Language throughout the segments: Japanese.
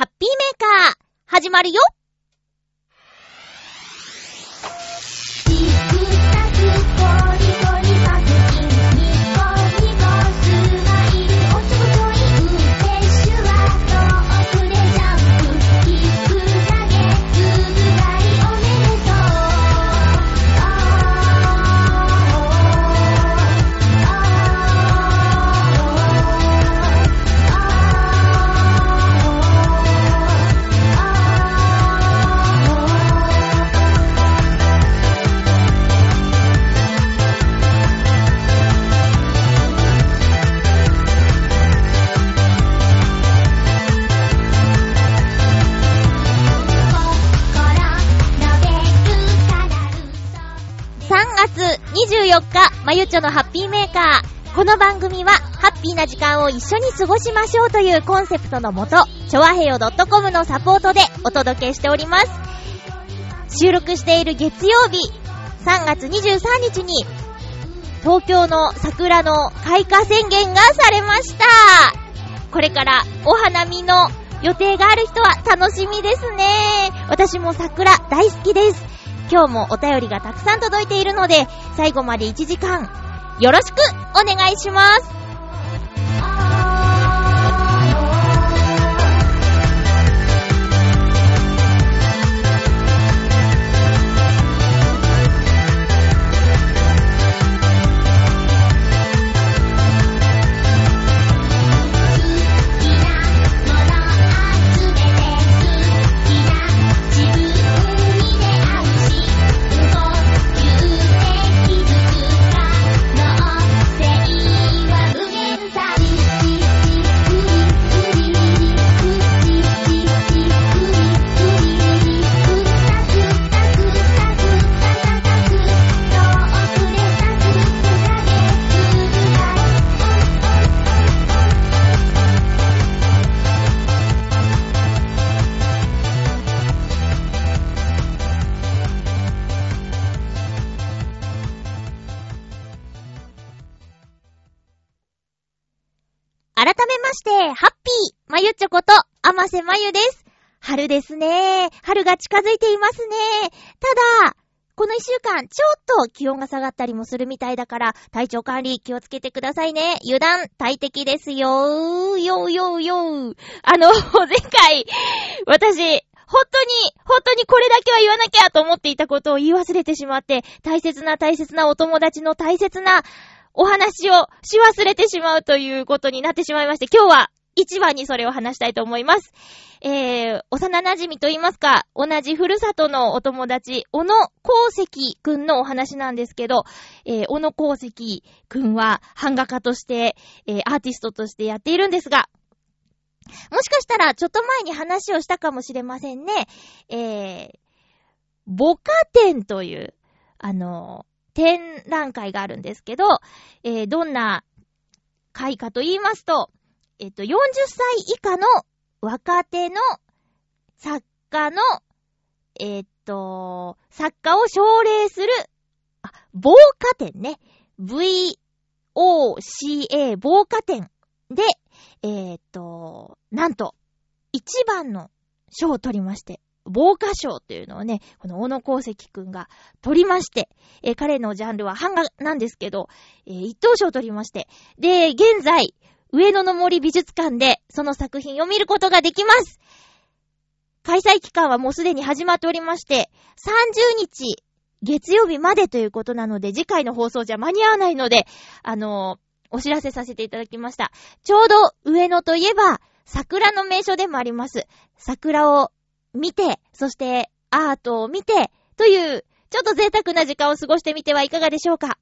ハッピーメーカー、始まるよ。24日、まゆちょのハッピーメーカー。この番組は、ハッピーな時間を一緒に過ごしましょうというコンセプトのもと、ちょわへよ .com のサポートでお届けしております。収録している月曜日、3月23日に、東京の桜の開花宣言がされました。これからお花見の予定がある人は楽しみですね。私も桜大好きです。今日もお便りがたくさん届いているので、最後まで1時間、よろしくお願いします。こと、あませまゆです。春ですね。春が近づいていますね。ただ、この一週間、ちょっと気温が下がったりもするみたいだから、体調管理気をつけてくださいね。油断大敵ですよー。よーよーよー。あの、前回、私、本当に、本当にこれだけは言わなきゃと思っていたことを言い忘れてしまって、大切な大切なお友達の大切なお話をし忘れてしまうということになってしまいまして、今日は一番にそれを話したいと思います。えー、幼馴染と言いますか、同じふるさとのお友達、小野功石くんのお話なんですけど、えー、小野功石くんは版画家として、えー、アーティストとしてやっているんですが、もしかしたらちょっと前に話をしたかもしれませんね。えー、母家展という、あの、展覧会があるんですけど、えー、どんな会かと言いますと、えっと、40歳以下の若手の作家の、えっと、作家を奨励する、あ、防火展ね。VOCA 防火展で、えっと、なんと、一番の賞を取りまして、防火賞っていうのをね、この小野功石くんが取りまして、えー、彼のジャンルは版画なんですけど、えー、一等賞を取りまして、で、現在、上野の森美術館でその作品を見ることができます。開催期間はもうすでに始まっておりまして、30日月曜日までということなので、次回の放送じゃ間に合わないので、あのー、お知らせさせていただきました。ちょうど上野といえば、桜の名所でもあります。桜を見て、そしてアートを見て、という、ちょっと贅沢な時間を過ごしてみてはいかがでしょうか。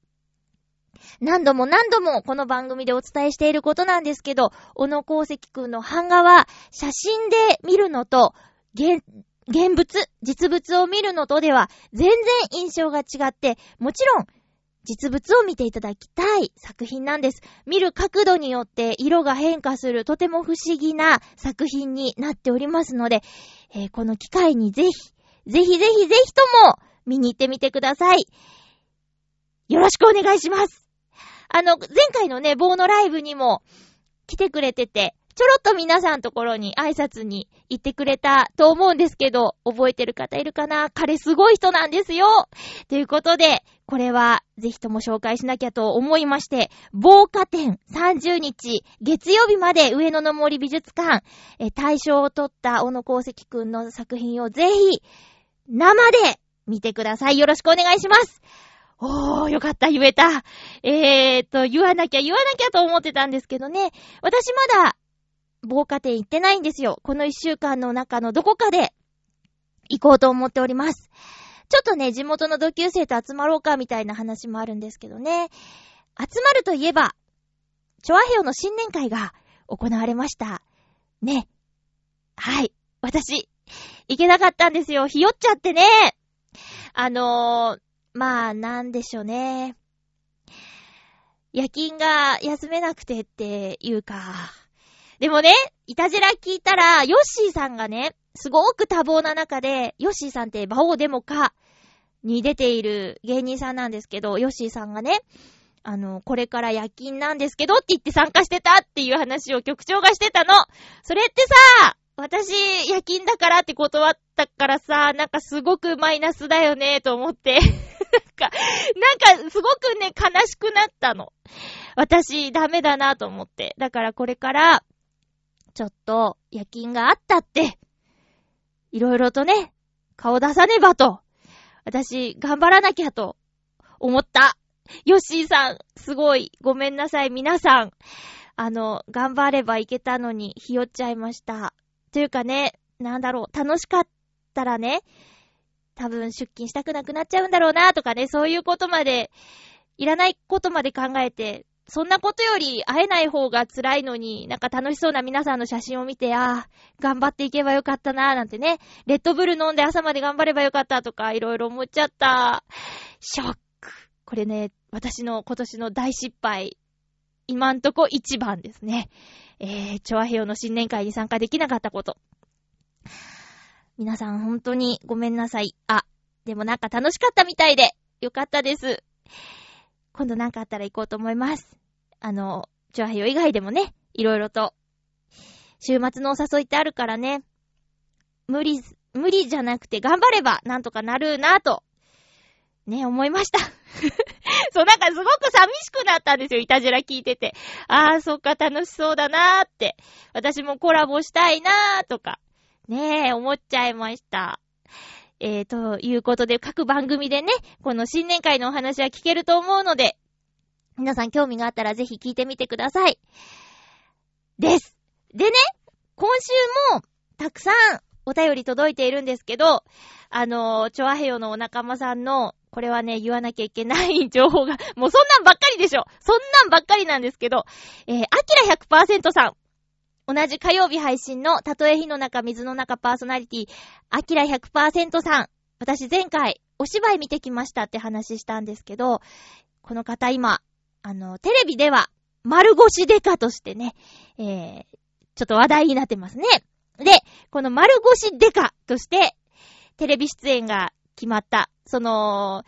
何度も何度もこの番組でお伝えしていることなんですけど、小野功石くんの版画は写真で見るのと、現、現物、実物を見るのとでは全然印象が違って、もちろん実物を見ていただきたい作品なんです。見る角度によって色が変化するとても不思議な作品になっておりますので、えー、この機会にぜひ、ぜひぜひぜひとも見に行ってみてください。よろしくお願いします。あの、前回のね、棒のライブにも来てくれてて、ちょろっと皆さんところに挨拶に行ってくれたと思うんですけど、覚えてる方いるかな？彼すごい人なんですよということで、これはぜひとも紹介しなきゃと思いまして、防火展30日、月曜日まで上野の森美術館、え、大賞を取った小野功石くんの作品をぜひ、生で見てください。よろしくお願いします。おー、よかった、言えた。えーと、言わなきゃ言わなきゃと思ってたんですけどね。私まだ、防火展行ってないんですよ。この一週間の中のどこかで、行こうと思っております。ちょっとね、地元の同級生と集まろうかみたいな話もあるんですけどね。集まるといえば、チョアヘオの新年会が行われました。ね。はい。私、行けなかったんですよ。ひよっちゃってね。あのー、まあ、なんでしょうね。夜勤が休めなくてっていうか。でもね、いたじら聞いたら、ヨッシーさんがね、すごく多忙な中で、ヨッシーさんって馬王デモかに出ている芸人さんなんですけど、ヨッシーさんがね、あの、これから夜勤なんですけどって言って参加してたっていう話を局長がしてたの。それってさ、私、夜勤だからって断ったからさ、なんかすごくマイナスだよね、と思って。なんか、なんかすごくね、悲しくなったの。私、ダメだなと思って。だからこれから、ちょっと、夜勤があったって、いろいろとね、顔出さねばと、私、頑張らなきゃと、思った。ヨッシーさん、すごい、ごめんなさい、皆さん。あの、頑張ればいけたのに、ひよっちゃいました。というかね、なんだろう、楽しかったらね、多分出勤したくなくなっちゃうんだろうな、とかね、そういうことまで、いらないことまで考えて、そんなことより会えない方が辛いのに、なんか楽しそうな皆さんの写真を見て、ああ、頑張っていけばよかったなーなんてね、レッドブル飲んで朝まで頑張ればよかったとか、いろいろ思っちゃった。ショック。これね、私の今年の大失敗。今んとこ一番ですね。えー、チョアヘヨの新年会に参加できなかったこと。皆さん本当にごめんなさい。あ、でもなんか楽しかったみたいで、よかったです。今度なんかあったら行こうと思います。あの、チョアヘヨ以外でもね、いろいろと、週末のお誘いってあるからね、無理、無理じゃなくて頑張ればなんとかなるなぁと、ね、思いました。そう、なんかすごく寂しくなったんですよ、いたじら聞いてて。あー、そっか、楽しそうだなーって。私もコラボしたいなーとか、ねえ、思っちゃいました。えー、ということで、各番組でね、この新年会のお話は聞けると思うので、皆さん興味があったらぜひ聞いてみてください。です。でね、今週もたくさんお便り届いているんですけど、あの、チョアヘヨのお仲間さんの、これはね、言わなきゃいけない情報が、もうそんなんばっかりでしょそんなんばっかりなんですけど、えー、アキラ100%さん。同じ火曜日配信の、たとえ火の中、水の中パーソナリティ、アキラ100%さん。私前回、お芝居見てきましたって話したんですけど、この方今、あの、テレビでは、丸腰デカとしてね、えー、ちょっと話題になってますね。で、この丸腰デカとして、テレビ出演が決まった、その、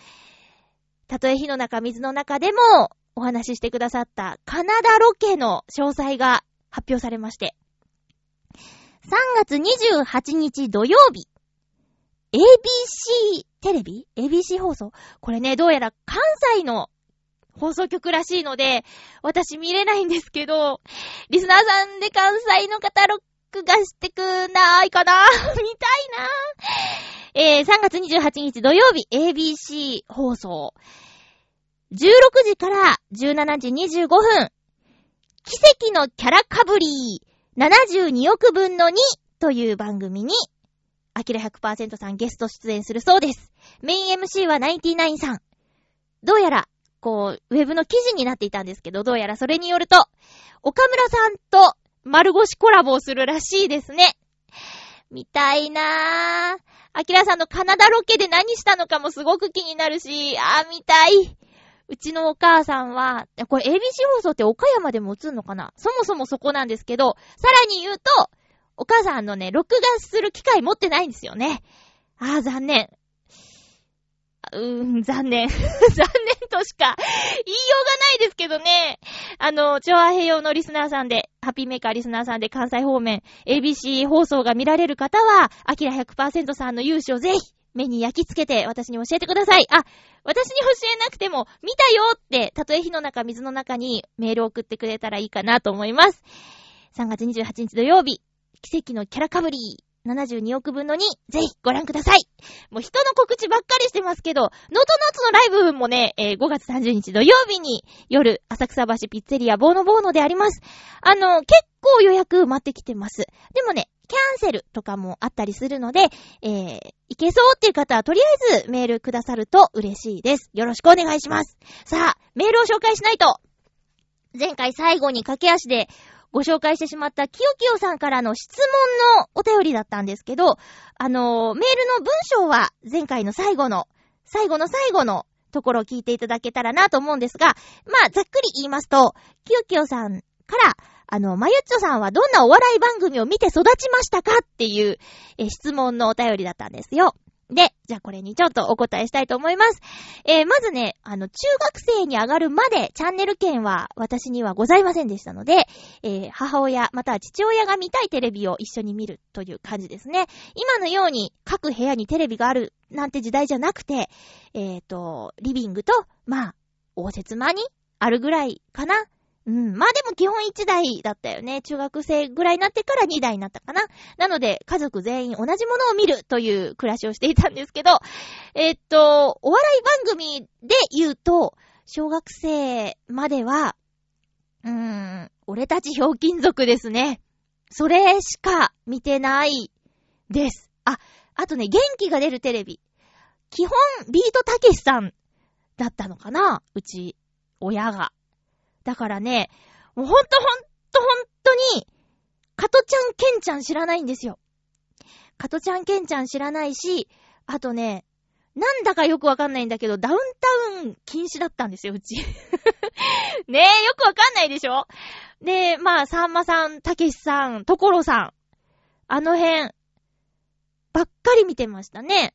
たとえ火の中、水の中でもお話ししてくださったカナダロケの詳細が発表されまして、3月28日土曜日、ABC テレビ ?ABC 放送？これね、どうやら関西の放送局らしいので、私見れないんですけど、リスナーさんで関西の方ロックがしてくないかな？見たいなえー、3月28日土曜日 ABC 放送。16時から17時25分。奇跡のキャラかぶり72億分の2という番組に、アキラ100%さんゲスト出演するそうです。メイン MC は99さん。どうやら、こう、ウェブの記事になっていたんですけど、どうやらそれによると、岡村さんと丸腰コラボをするらしいですね。見たいなぁ。アキラさんのカナダロケで何したのかもすごく気になるし、あー見たい。うちのお母さんは、これ ABC 放送って岡山でも映んのかな？そもそもそこなんですけど、さらに言うと、お母さんのね、録画する機会持ってないんですよね。あー残念。うーん、残念。残念としか言いようがないですけどね。あの、チョアヘヨのリスナーさんで、ハッピーメーカーリスナーさんで関西方面、ABC 放送が見られる方は、アキラ100%さんの勇姿をぜひ、目に焼き付けて私に教えてください。あ、私に教えなくても、見たよって、たとえ火の中、水の中にメール送ってくれたらいいかなと思います。3月28日土曜日、奇跡のキャラかぶり、72億分の2、ぜひご覧ください。もう人の告知ばっかりしてますけど、ノートノーツのライブもね、えー、5月30日土曜日に夜、浅草橋ピッツェリアボーノボーノであります。あの、結構予約待ってきてます。でもね、キャンセルとかもあったりするので、えー、いけそうっていう方はとりあえずメールくださると嬉しいです。よろしくお願いします。さあ、メールを紹介しないと。前回最後に駆け足でご紹介してしまったきよきよさんからの質問のお便りだったんですけど、あのー、メールの文章は前回の最後の、最後の最後のところを聞いていただけたらなと思うんですが、まあ、ざっくり言いますと、きよきよさんから、あの、まゆっちょさんはどんなお笑い番組を見て育ちましたかっていう、え質問のお便りだったんですよ。で、じゃあこれにちょっとお答えしたいと思います。えー、まずね、あの、中学生に上がるまでチャンネル権は私にはございませんでしたので、えー、母親または父親が見たいテレビを一緒に見るという感じですね。今のように各部屋にテレビがあるなんて時代じゃなくて、えっ、ー、と、リビングと、まあ、応接間にあるぐらいかな。うん。まあでも基本1台だったよね。中学生ぐらいになってから2台になったかな。なので、家族全員同じものを見るという暮らしをしていたんですけど、えっと、お笑い番組で言うと、小学生までは、うーん、俺たちひょうきん族ですね。それしか見てないです。あ、あとね、元気が出るテレビ。基本、ビートたけしさんだったのかなうち、親が。だからね、もうほんとほんとほんとに、カトちゃん、ケンちゃん知らないんですよ。カトちゃん、ケンちゃん知らないし、あとね、なんだかよくわかんないんだけど、ダウンタウン禁止だったんですよ、うち。ねえ、よくわかんないでしょ？で、まあ、さんまさん、たけしさん、ところさん、あの辺、ばっかり見てましたね。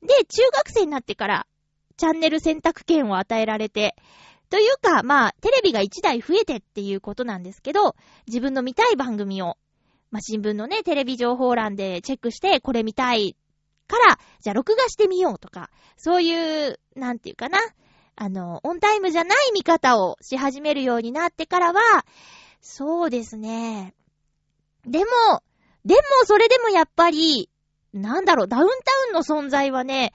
で、中学生になってから、チャンネル選択権を与えられて、というか、まあ、テレビが1台増えてっていうことなんですけど、自分の見たい番組を、まあ、新聞のね、テレビ情報欄でチェックして、これ見たいから、じゃあ録画してみようとか、そういう、なんていうかな、あの、オンタイムじゃない見方をし始めるようになってからは、そうですね。でも、でもそれでもやっぱり、なんだろう、ダウンタウンの存在はね、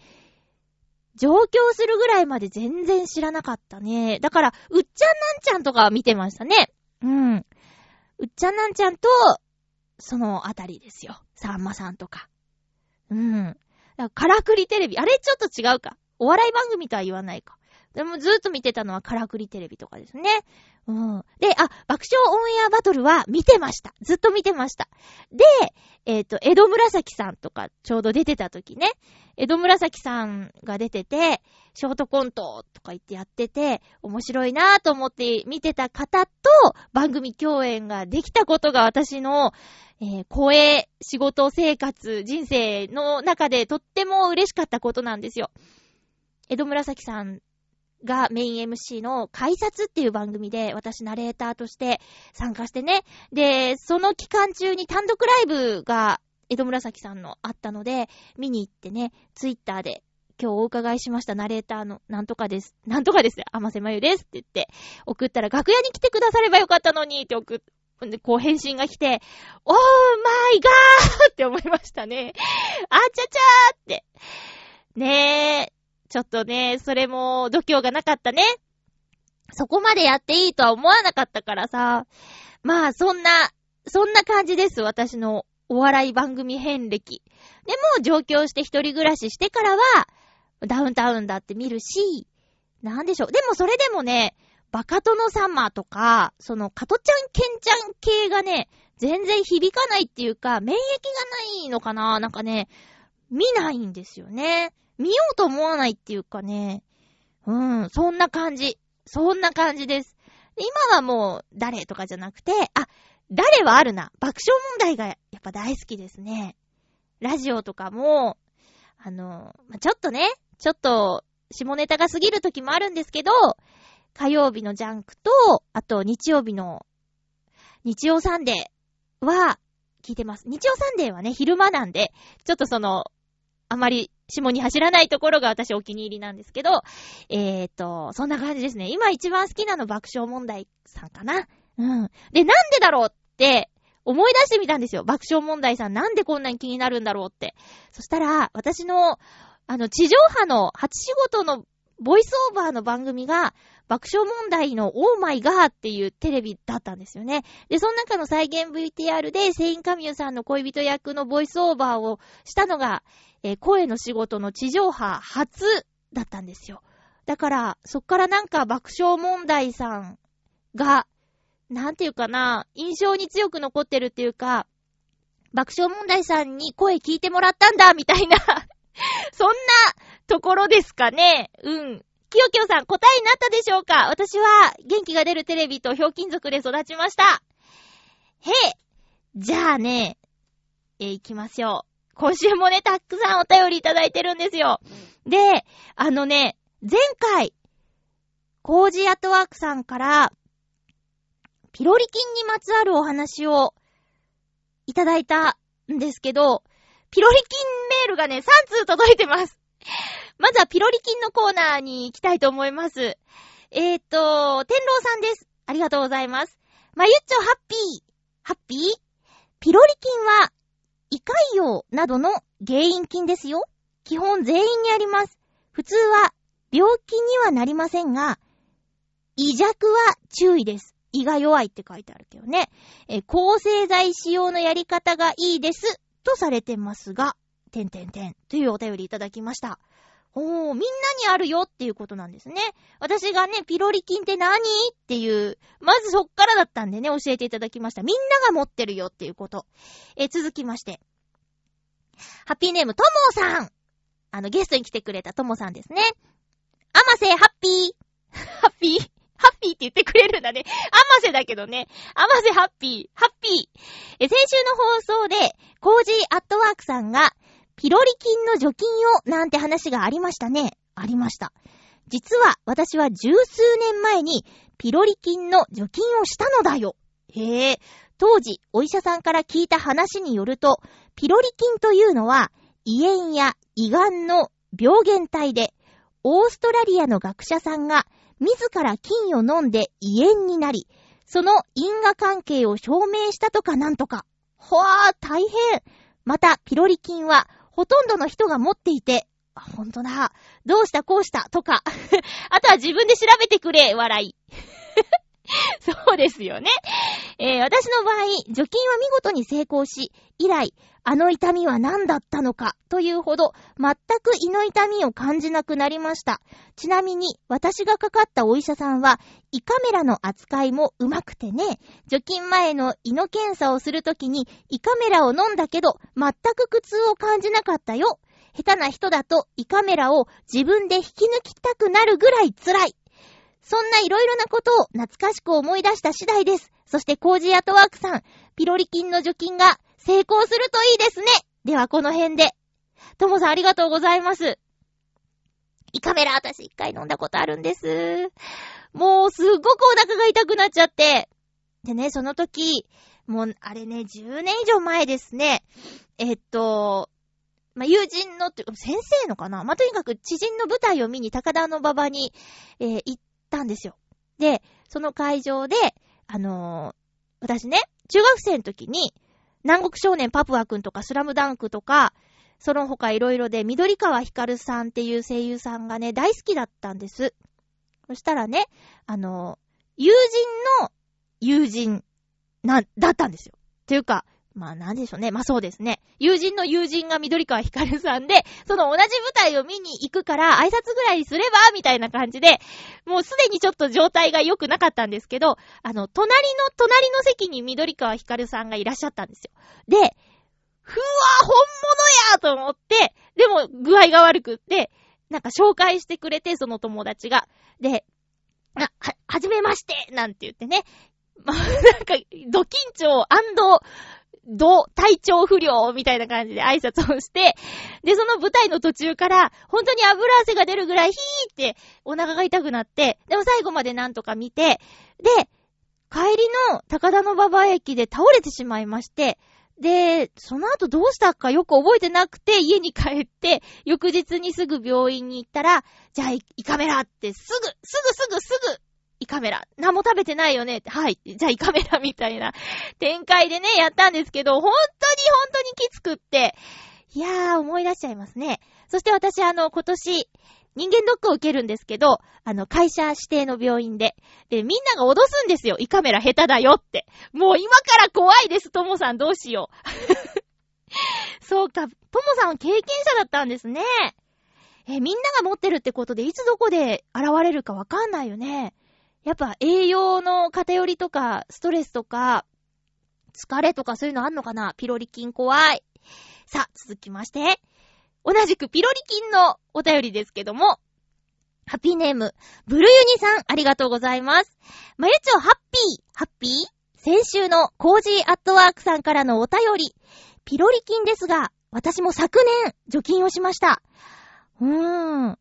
上京するぐらいまで全然知らなかったね。だから、うっちゃんなんちゃんとか見てましたね。うん。うっちゃんなんちゃんと、そのあたりですよ。さんまさんとか。うん。からくりテレビ。あれちょっと違うか。お笑い番組とは言わないか。でもずっと見てたのはカラクリテレビとかですね。うん。で、あ、爆笑オンエアバトルは見てました。ずっと見てました。で、えっ、ー、と、江戸紫さんとかちょうど出てた時ね、江戸紫さんが出てて、ショートコントとか言ってやってて、面白いなぁと思って見てた方と番組共演ができたことが私の、えー、声、仕事生活、人生の中でとっても嬉しかったことなんですよ。江戸紫さんがメイン MC の改札っていう番組で私ナレーターとして参加してね。で、その期間中に単独ライブが江戸紫さんのあったので、見に行ってね、ツイッターで今日お伺いしましたナレーターのなんとかです。なんとかです。甘瀬まゆですって言って、送ったら楽屋に来てくださればよかったのにって送って、で、こう返信が来て、オーマイガーって思いましたね。あちゃちゃーって。ねえ、ちょっとね、それも度胸がなかったね。そこまでやっていいとは思わなかったからさ。まあ、そんな、そんな感じです。私のお笑い番組遍歴。でも、上京して一人暮らししてからは、ダウンタウンだって見るし、なんでしょう。でもそれでもね、バカ殿様とか、その、カトちゃん、ケンちゃん系がね、全然響かないっていうか、免疫がないのかななんかね、見ないんですよね。見ようと思わないっていうかね、うん、そんな感じ。そんな感じです。今はもう、誰とかじゃなくて、あ、誰はあるな。爆笑問題がやっぱ大好きですね。ラジオとかも、あの、まちょっとね、ちょっと、下ネタが過ぎる時もあるんですけど、火曜日のジャンクと、あと日曜日の、日曜サンデーは聞いてます。日曜サンデーはね、昼間なんで、ちょっとその、あまり下に走らないところが私お気に入りなんですけど、えーと、そんな感じですね。今一番好きなの爆笑問題さんかな？うん。で、なんでだろうって思い出してみたんですよ。爆笑問題さんなんでこんなに気になるんだろうって。そしたら、私の、あの、地上波の初仕事のボイスオーバーの番組が、爆笑問題のオーマイガーっていうテレビだったんですよね。で、その中の再現 VTR で、セインカミューさんの恋人役のボイスオーバーをしたのが、えー、声の仕事の地上波初だったんですよ。だから、そっからなんか爆笑問題さんが、なんていうかな、印象に強く残ってるっていうか、爆笑問題さんに声聞いてもらったんだ、みたいな そんなところですかね。うん。きよきよさん、答えになったでしょうか？私は、元気が出るテレビとひょうきん族で育ちました。へえ。じゃあね、え、行きましょう。今週もね、たくさんお便りいただいてるんですよ。で、あのね、前回、コージアットワークさんから、ピロリ菌にまつわるお話をいただいたんですけど、ピロリ菌メールがね、3通届いてます。まずはピロリ菌のコーナーに行きたいと思います。えーと、天狼さんです。ありがとうございます。まゆっちょハッピー。ハッピー？ピロリ菌は、胃潰瘍などの原因菌ですよ。基本全員にあります。普通は病気にはなりませんが、胃弱は注意です。胃が弱いって書いてあるけどね。え、抗生剤使用のやり方がいいです。とされてますが、てんてんてんというお便りいただきました。おー、みんなにあるよっていうことなんですね。私がね、ピロリ菌って何っていう、まずそっからだったんでね、教えていただきました。みんなが持ってるよっていうこと。え続きまして。ハッピーネーム、ともさん。あの、ゲストに来てくれたともさんですね。あませ、ハッピー。ハッピー？ハッピーって言ってくれるんだね。あませだけどね。あませハッピー。ハッピー。え、先週の放送で、コージーアットワークさんが、ピロリ菌の除菌をなんて話がありましたね。ありました。実は私は十数年前にピロリ菌の除菌をしたのだよ。へえ。当時、お医者さんから聞いた話によると、ピロリ菌というのは、胃炎や胃がんの病原体で、オーストラリアの学者さんが自ら菌を飲んで胃炎になり、その因果関係を証明したとかなんとか。ほわー、大変。また、ピロリ菌はほとんどの人が持っていて、ほんとだ。どうしたこうしたとか。あとは自分で調べてくれ、笑い。そうですよね。えー、私の場合、除菌は見事に成功し、以来、あの痛みは何だったのか、というほど、全く胃の痛みを感じなくなりました。ちなみに、私がかかったお医者さんは、胃カメラの扱いもうまくてね、除菌前の胃の検査をするときに、胃カメラを飲んだけど、全く苦痛を感じなかったよ。下手な人だと胃カメラを自分で引き抜きたくなるぐらい辛い。そんないろいろなことを懐かしく思い出した次第です。そしてコージートワークさん、ピロリ菌の除菌が成功するといいですね。ではこの辺で。ともさんありがとうございます。胃カメラ私一回飲んだことあるんです。もうすっごくお腹が痛くなっちゃって。でね、その時、もうあれね、10年以上前ですね。えっと、まあ、友人のて、先生のかなまあ、とにかく知人の舞台を見に高田の馬場に、えー、行ったんですよ。で、その会場で、あのー、私ね、中学生の時に、南国少年パプアくんとかスラムダンクとか、その他いろいろで、緑川光さんっていう声優さんがね、大好きだったんです。そしたらね、あの、友人の友人な、だったんですよ。というか、まあなんでしょうね。まあそうですね。友人の友人が緑川ひかるさんで、その同じ舞台を見に行くから挨拶ぐらいすればみたいな感じで、もうすでにちょっと状態が良くなかったんですけど、あの、隣の隣の席に緑川ひかるさんがいらっしゃったんですよ。で、ふわ本物やと思って、でも具合が悪くって、なんか紹介してくれて、その友達が。で、あ、は、はじめましてなんて言ってね。まあ、なんか、ド緊張ど、体調不良みたいな感じで挨拶をして、で、その舞台の途中から、本当に油汗が出るぐらいヒーってお腹が痛くなって、でも最後までなんとか見て、で、帰りの高田の馬場駅で倒れてしまいまして、で、その後どうしたかよく覚えてなくて、家に帰って、翌日にすぐ病院に行ったら、じゃあ、胃カメラってすぐ、すぐすぐすぐ、カメラ。何も食べてないよねって、はい。じゃあ胃カメラみたいな展開でね、やったんですけど、本当に本当にきつくって、いやー、思い出しちゃいますね。そして私、あの、今年、人間ドックを受けるんですけど、あの、会社指定の病院で。で、みんなが脅すんですよ。胃カメラ下手だよって。もう今から怖いです、ともさんどうしよう。そうか、ともさんは経験者だったんですね。え、みんなが持ってるってことで、いつどこで現れるかわかんないよね。やっぱ栄養の偏りとか、ストレスとか、疲れとかそういうのあんのかな？ピロリ菌怖い。さあ、続きまして。同じくピロリ菌のお便りですけども、ハッピーネーム、ブルユニさん、ありがとうございます。まゆちょ、ハッピー、ハッピー？先週のコージーアットワークさんからのお便り、ピロリ菌ですが、私も昨年、除菌をしました。うーん。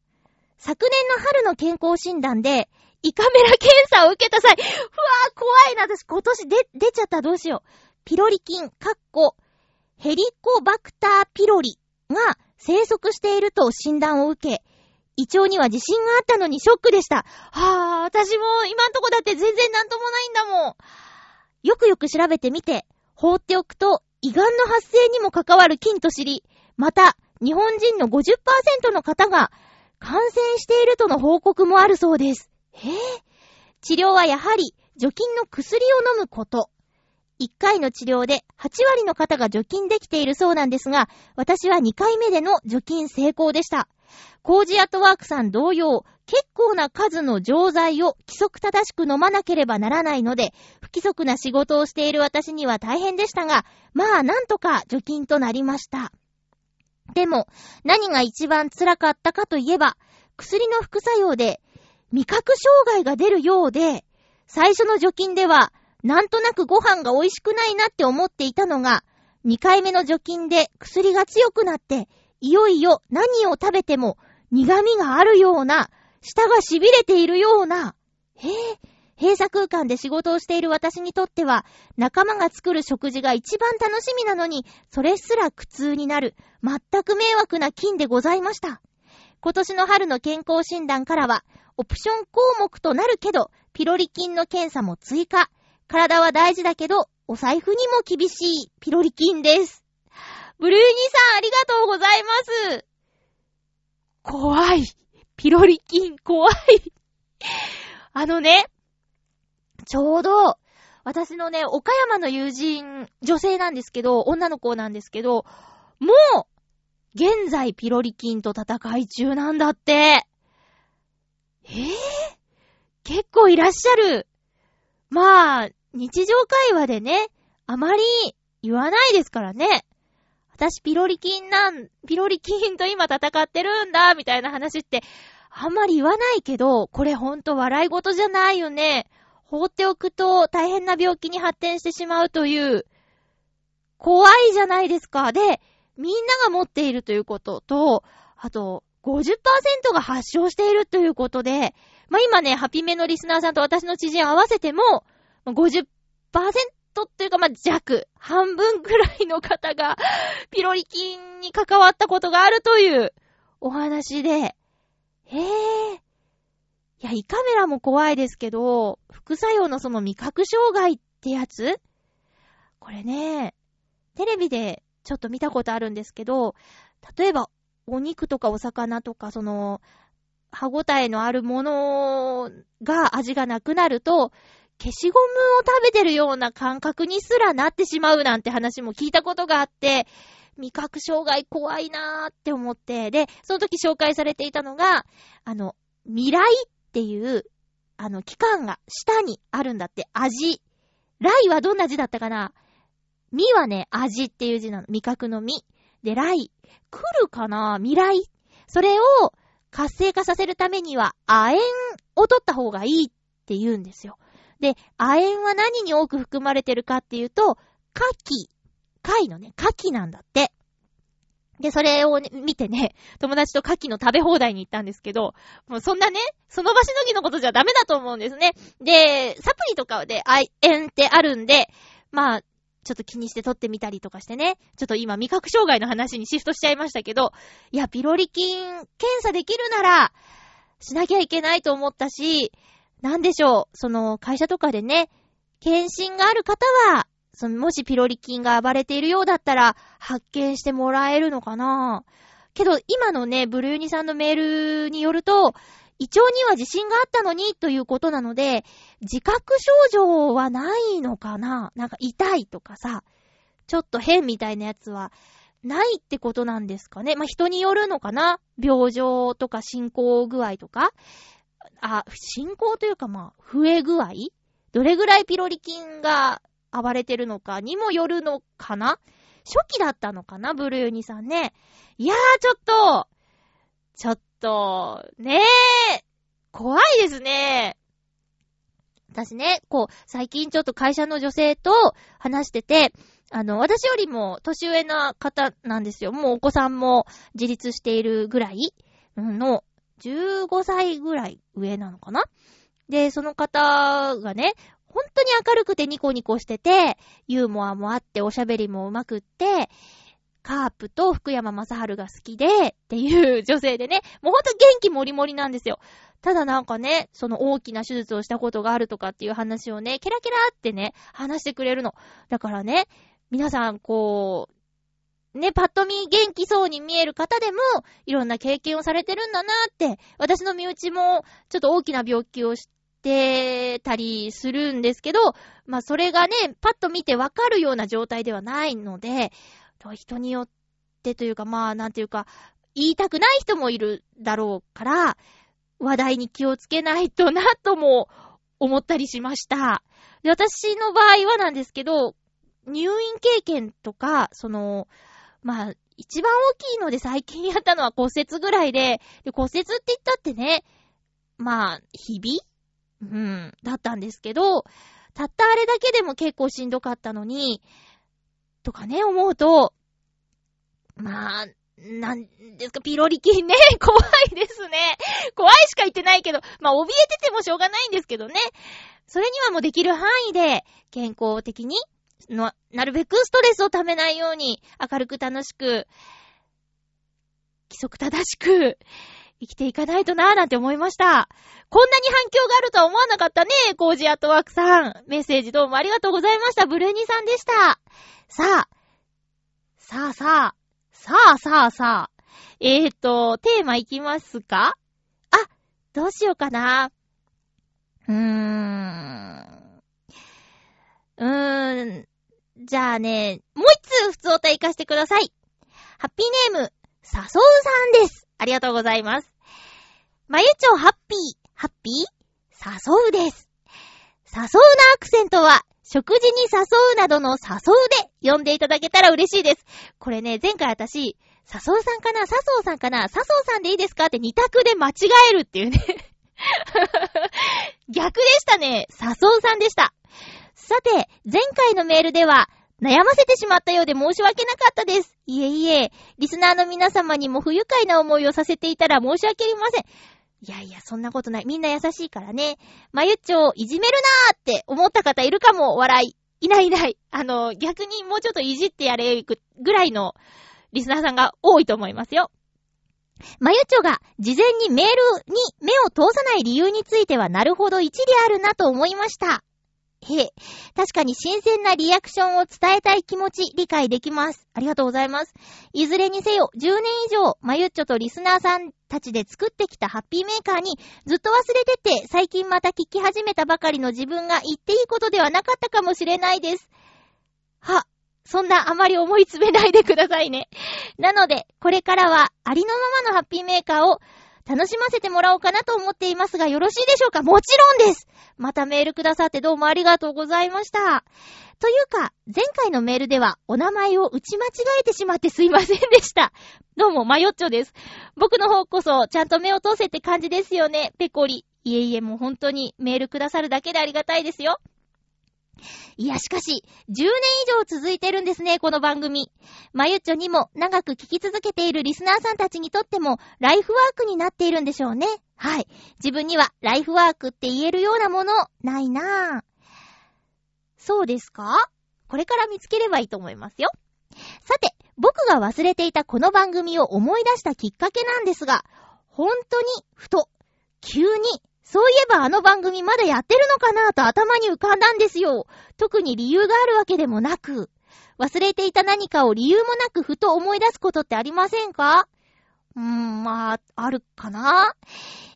昨年の春の健康診断で、胃カメラ検査を受けた際、ふわー怖いな、私今年で、出ちゃったどうしよう。ピロリ菌、かっこ、ヘリコバクターピロリが生息していると診断を受け、胃腸には自信があったのにショックでした。はぁ、私も今んとこだって全然なんともないんだもん。よくよく調べてみて、放っておくと胃がんの発生にも関わる菌と知り、また、日本人の50%の方が感染しているとの報告もあるそうです。へぇ。治療はやはり除菌の薬を飲むこと。1回の治療で8割の方が除菌できているそうなんですが、私は2回目での除菌成功でした。コージアトワークさん同様、結構な数の錠剤を規則正しく飲まなければならないので、不規則な仕事をしている私には大変でしたが、まあなんとか除菌となりました。でも、何が一番辛かったかといえば、薬の副作用で味覚障害が出るようで、最初の除菌ではなんとなくご飯が美味しくないなって思っていたのが、2回目の除菌で薬が強くなって、いよいよ何を食べても苦味があるような、舌が痺れているような、へえ、閉鎖空間で仕事をしている私にとっては、仲間が作る食事が一番楽しみなのに、それすら苦痛になる、全く迷惑な菌でございました。今年の春の健康診断からは、オプション項目となるけど、ピロリ菌の検査も追加。体は大事だけど、お財布にも厳しいピロリ菌です。ブルーニーさん、ありがとうございます。怖い。ピロリ菌、怖い。あのね、ちょうど、私のね、岡山の友人、女性なんですけど、女の子なんですけど、もう、現在ピロリ菌と戦い中なんだって。えぇ、ー、結構いらっしゃる。まあ、日常会話でね、あまり言わないですからね。私ピロリ菌なん、ピロリ菌と今戦ってるんだ、みたいな話って、あんまり言わないけど、これほんと笑い事じゃないよね。放っておくと大変な病気に発展してしまうという、怖いじゃないですか。で、みんなが持っているということと、あと、50%が発症しているということで、まあ、今ね、ハピメのリスナーさんと私の知人合わせても、50%っていうか、まあ、弱、半分くらいの方が、ピロリ菌に関わったことがあるというお話で、へえ。いや、胃カメラも怖いですけど、副作用のその味覚障害ってやつ？これね、テレビでちょっと見たことあるんですけど、例えば、お肉とかお魚とか、その、歯ごたえのあるものが味がなくなると、消しゴムを食べてるような感覚にすらなってしまうなんて話も聞いたことがあって、味覚障害怖いなーって思って、で、その時紹介されていたのが、あの、未来っていう、あの、期間が下にあるんだって、味。来はどんな字だったかなみはね、味っていう字なの。味覚のみ。で、来。来るかな？未来。それを活性化させるためには、亜鉛を取った方がいいって言うんですよ。で、亜鉛は何に多く含まれてるかっていうと、牡蠣。貝のね、牡蠣なんだって。で、それを、ね、見てね、友達と牡蠣の食べ放題に行ったんですけど、もうそんなね、その場しのぎのことじゃダメだと思うんですね。で、サプリとかで愛塩ってあるんで、まあ、ちょっと気にして撮ってみたりとかしてね、ちょっと今味覚障害の話にシフトしちゃいましたけど、いや、ピロリ菌検査できるなら、しなきゃいけないと思ったし、なんでしょう、その会社とかでね、検診がある方は、そのもしピロリ菌が暴れているようだったら、発見してもらえるのかな。けど、今のね、ブルーニさんのメールによると、胃腸には自信があったのにということなので、自覚症状はないのかな？なんか痛いとかさ、ちょっと変みたいなやつはないってことなんですかね？まあ、人によるのかな？病状とか進行具合とか？あ、進行というかまあ、増え具合？どれぐらいピロリ菌が暴れてるのかにもよるのかな？初期だったのかな？ブルーニさんね。いやー、ちょっと、ちょっと、ねえ、怖いですね。私ね、こう、最近ちょっと会社の女性と話してて、あの、私よりも年上な方なんですよ。もうお子さんも自立しているぐらいの、15歳ぐらい上なのかなで、その方がね、本当に明るくてニコニコしてて、ユーモアもあっておしゃべりも上手くって、カープと福山雅治が好きで、っていう女性でね、もうほんと元気もりもりなんですよ。ただなんかね、その大きな手術をしたことがあるとかっていう話をね、ケラケラってね、話してくれるの。だからね、皆さん、こう、ね、パッと見元気そうに見える方でも、いろんな経験をされてるんだなって、私の身内も、ちょっと大きな病気をしてたりするんですけど、まあ、それがね、パッと見てわかるような状態ではないので、人によってというか、まあ、なんていうか、言いたくない人もいるだろうから、話題に気をつけないとな、とも思ったりしました。で、私の場合はなんですけど、入院経験とか、その、まあ、一番大きいので最近やったのは骨折ぐらいで、で骨折って言ったってね、まあ、日々？うん、だったんですけど、たったあれだけでも結構しんどかったのに、とかね、思うと、まあ、なんですか、ピロリ菌ね、怖いですね。怖いしか言ってないけど、まあ、怯えててもしょうがないんですけどね。それにはもうできる範囲で、健康的にの、なるべくストレスをためないように、明るく楽しく、規則正しく、生きていかないとなぁなんて思いました。こんなに反響があるとは思わなかったね、コージアットワークさん。メッセージどうもありがとうございました。ブルーニーさんでした。さあ、さあさあ、さあさあさあ、えーと、テーマいきますか？あ、どうしようかな。うーん。うーん。じゃあね、もう一通普通お題行かせてください。ハッピーネーム、さそうさんです。ありがとうございます。まゆちょハッピー、ハッピー、誘うです。誘うなアクセントは、食事に誘うなどの誘うで呼んでいただけたら嬉しいです。これね、前回私、誘うさんかな誘うさんかな誘うさんでいいですかって二択で間違えるっていうね 逆でしたね。誘うさんでした。さて、前回のメールでは、悩ませてしまったようで申し訳なかったです。いえいえ、リスナーの皆様にも不愉快な思いをさせていたら申し訳ありません。いやいや、そんなことない。みんな優しいからね。まゆっちょをいじめるなーって思った方いるかも、笑い。いないいない。あの、逆にもうちょっといじってやれぐらいのリスナーさんが多いと思いますよ。まゆちょが事前にメールに目を通さない理由についてはなるほど一理あるなと思いました。へえ、確かに新鮮なリアクションを伝えたい気持ち理解できます。ありがとうございます。いずれにせよ、10年以上、まゆっちょとリスナーさんたちで作ってきたハッピーメーカーにずっと忘れてて、最近また聞き始めたばかりの自分が言っていいことではなかったかもしれないです。は、そんなあまり思い詰めないでくださいね。なので、これからはありのままのハッピーメーカーを楽しませてもらおうかなと思っていますが、よろしいでしょうか？もちろんですまたメールくださってどうもありがとうございました。というか、前回のメールではお名前を打ち間違えてしまってすいませんでした。どうも、マヨッチョです。僕の方こそ、ちゃんと目を通せって感じですよね、ペコリ。いえいえ、もう本当にメールくださるだけでありがたいですよ。いや、しかし、10年以上続いてるんですね、この番組。まゆっちょにも長く聞き続けているリスナーさんたちにとっても、ライフワークになっているんでしょうね。はい。自分にはライフワークって言えるようなもの、ないなぁ。そうですか？これから見つければいいと思いますよ。さて、僕が忘れていたこの番組を思い出したきっかけなんですが、本当に、ふと、急に、そういえばあの番組まだやってるのかなと頭に浮かんだんですよ。特に理由があるわけでもなく、忘れていた何かを理由もなくふと思い出すことってありませんか？うーん、まあ、あるかな？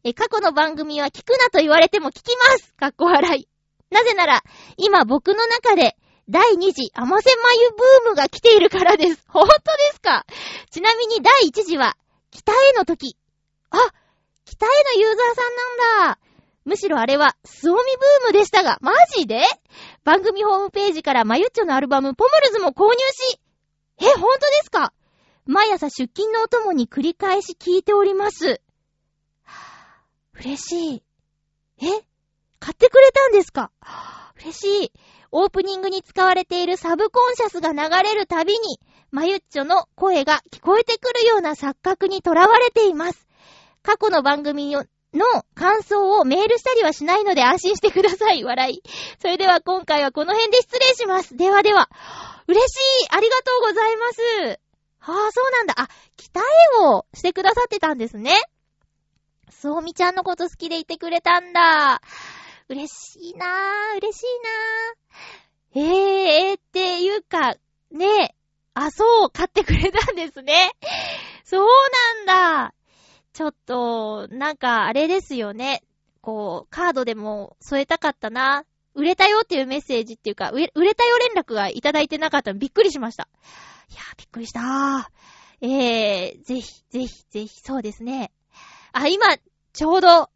え、過去の番組は聞くなと言われても聞きますかっこ笑い。なぜなら、今僕の中で、第2次甘瀬眉ブームが来ているからです。本当ですか？ちなみに第1次は、北への時。あ、北へのユーザーさんなんだ。むしろあれは、スオミブームでしたが、マジで？番組ホームページからマユッチョのアルバム、ポムルズも購入し、え、本当ですか？毎朝出勤のお供に繰り返し聞いております。嬉しい。え買ってくれたんですか？嬉しい。オープニングに使われているサブコンシャスが流れるたびに、マユッチョの声が聞こえてくるような錯覚にとらわれています。過去の番組の感想をメールしたりはしないので安心してください。笑い。それでは今回はこの辺で失礼します。ではでは。嬉しいありがとうございます。はあ、そうなんだ。あ、北絵をしてくださってたんですね。そうみちゃんのこと好きでいてくれたんだ。嬉しいなぁ、嬉しいなぁ。えー、っていうか、ねあ、そう、買ってくれたんですね。そうなんだ。ちょっと、なんか、あれですよね。こう、カードでも添えたかったな。売れたよっていうメッセージっていうか、売れたよ連絡がいただいてなかったのびっくりしました。いやー、びっくりしたー。えー、ぜひ、ぜひ、ぜひ、そうですね。あ、今、ちょうど、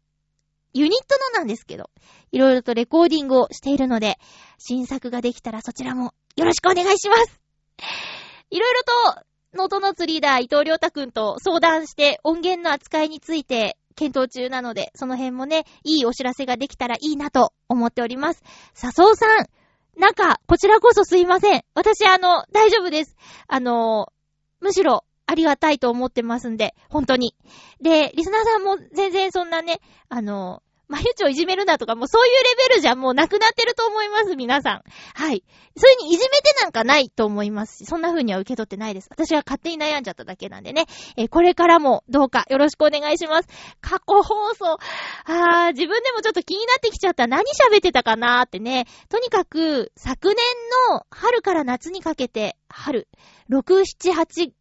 ユニットのなんですけど、いろいろとレコーディングをしているので、新作ができたらそちらもよろしくお願いします。いろいろと、ノートノーツリーダー伊藤良太くんと相談して音源の扱いについて検討中なので、その辺もね、いいお知らせができたらいいなと思っております。笹生さん、なんか、こちらこそすいません。私、あの、大丈夫です。あの、むしろ、ありがたいと思ってますんで、本当に。で、リスナーさんも全然そんなね、あの、まゆちょいじめるなとか、もうそういうレベルじゃもうなくなってると思います、皆さん。はい。それにいじめてなんかないと思いますし、そんな風には受け取ってないです。私は勝手に悩んじゃっただけなんでね。えー、これからもどうかよろしくお願いします。過去放送。あー、自分でもちょっと気になってきちゃった。何喋ってたかなーってね。とにかく、昨年の春から夏にかけて、春、6、7、8、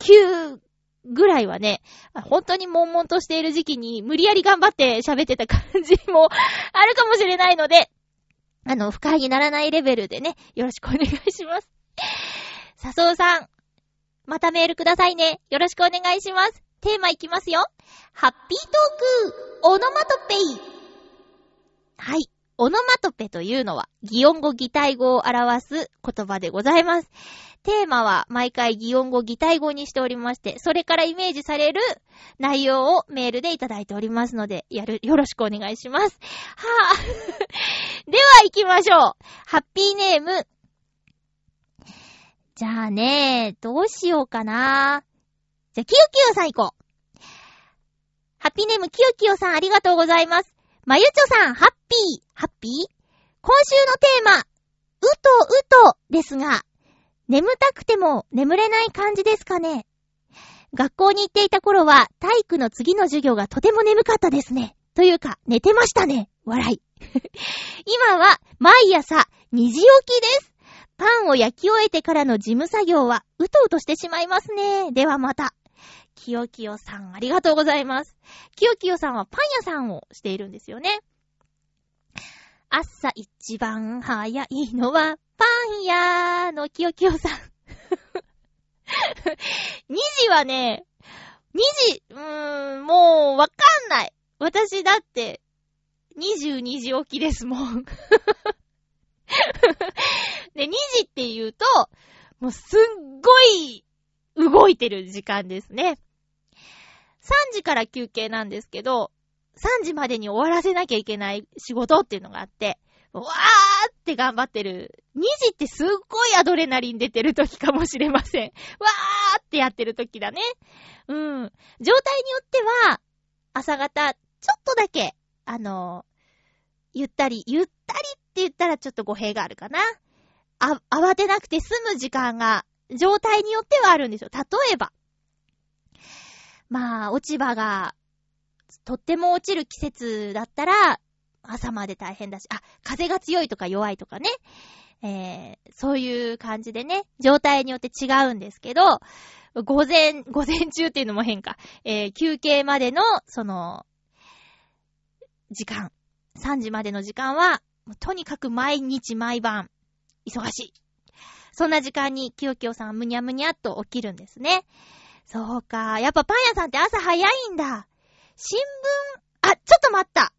9、ぐらいはね、本当に悶々としている時期に無理やり頑張って喋ってた感じも あるかもしれないので、あの、不快にならないレベルでね、よろしくお願いします。笹生さん、またメールくださいね。よろしくお願いします。テーマいきますよ。ハッピートーク、オノマトペイ。はい。オノマトペというのは、擬音語擬態語を表す言葉でございます。テーマは毎回擬音語、擬態語にしておりまして、それからイメージされる内容をメールでいただいておりますので、やる、よろしくお願いします。はぁ、では行きましょう。ハッピーネーム。じゃあね、どうしようかな。じゃあ、キヨキヨさん行こう。ハッピーネーム、キヨキヨさんありがとうございます。まゆちょさん、ハッピー、ハッピー？今週のテーマ、うとうとですが、眠たくても眠れない感じですかね学校に行っていた頃は体育の次の授業がとても眠かったですね。というか、寝てましたね。笑い。今は毎朝2時起きです。パンを焼き終えてからの事務作業はうとうとしてしまいますね。ではまた。きよきよさんありがとうございます。きよきよさんはパン屋さんをしているんですよね。朝一番早いのはパン屋のきよきよさん。2時はね、2時、うーん、もうわかんない。私だって、22時起きですもん。で、2時って言うと、もうすっごい動いてる時間ですね。3時から休憩なんですけど、3時までに終わらせなきゃいけない仕事っていうのがあって、わーって頑張ってる。2時ってすっごいアドレナリン出てる時かもしれません。わーってやってる時だね。うん。状態によっては、朝方、ちょっとだけ、あのゆったり、ゆったりって言ったらちょっと語弊があるかな。あ、慌てなくて済む時間が、状態によってはあるんですよ。例えば、まあ、落ち葉が、とっても落ちる季節だったら、朝まで大変だし、あ、風が強いとか弱いとかね。えー、そういう感じでね、状態によって違うんですけど、午前、午前中っていうのも変か。えー、休憩までの、その、時間。3時までの時間は、とにかく毎日毎晩、忙しい。そんな時間に、きよきよさんはむにゃむにゃっと起きるんですね。そうか。やっぱパン屋さんって朝早いんだ。新聞、あ、ちょっと待った。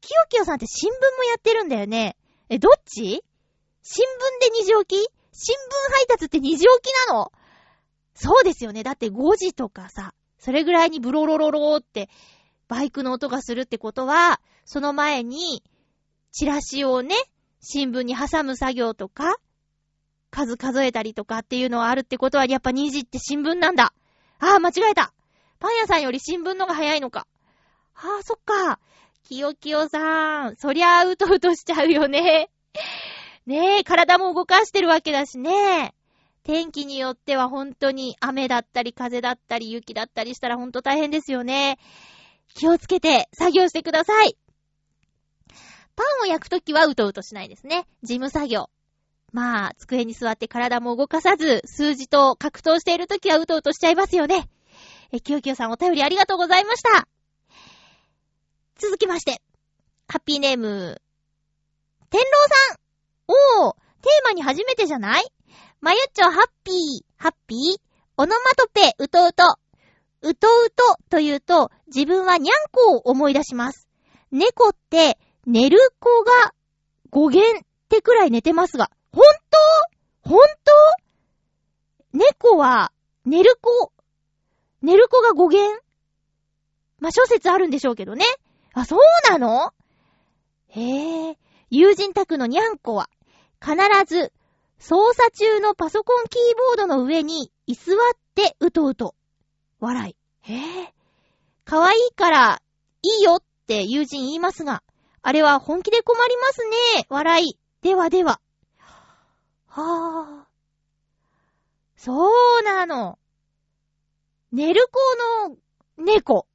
きよきよさんって新聞もやってるんだよね。え、どっち？新聞で二時起き？新聞配達って二時起きなの？そうですよね。だって5時とかさ、それぐらいにブロロロローってバイクの音がするってことは、その前に、チラシをね、新聞に挟む作業とか、数数えたりとかっていうのはあるってことは、やっぱ2時って新聞なんだ。ああ、間違えた。パン屋さんより新聞のが早いのか。ああ、そっか。きよきよさん。そりゃあ、うとうとしちゃうよね。ねえ、体も動かしてるわけだしね。天気によっては本当に雨だったり風だったり雪だったりしたら本当大変ですよね。気をつけて作業してください。パンを焼くときはうとうとしないですね。事務作業。まあ、机に座って体も動かさず、数字と格闘しているときはうとうとしちゃいますよね。え、きよきよさんお便りありがとうございました。続きまして、ハッピーネーム、天狼さん。おー、テーマに初めてじゃない？まゆっちょハッピー、ハッピー、オノマトペ、うとうと。うとうとというと、自分はにゃんこを思い出します。猫って、寝る子が語源ってくらい寝てますが、ほんとほんと猫は、寝る子、寝る子が語源？まあ、諸説あるんでしょうけどね。あ、そうなの？へえ。友人宅のにゃんこは、必ず操作中のパソコンキーボードの上に居座ってうとうと。笑い。へえ。可愛いいからいいよって友人言いますが、あれは本気で困りますね。笑い。ではでは。はぁ。そうなの。寝る子の猫。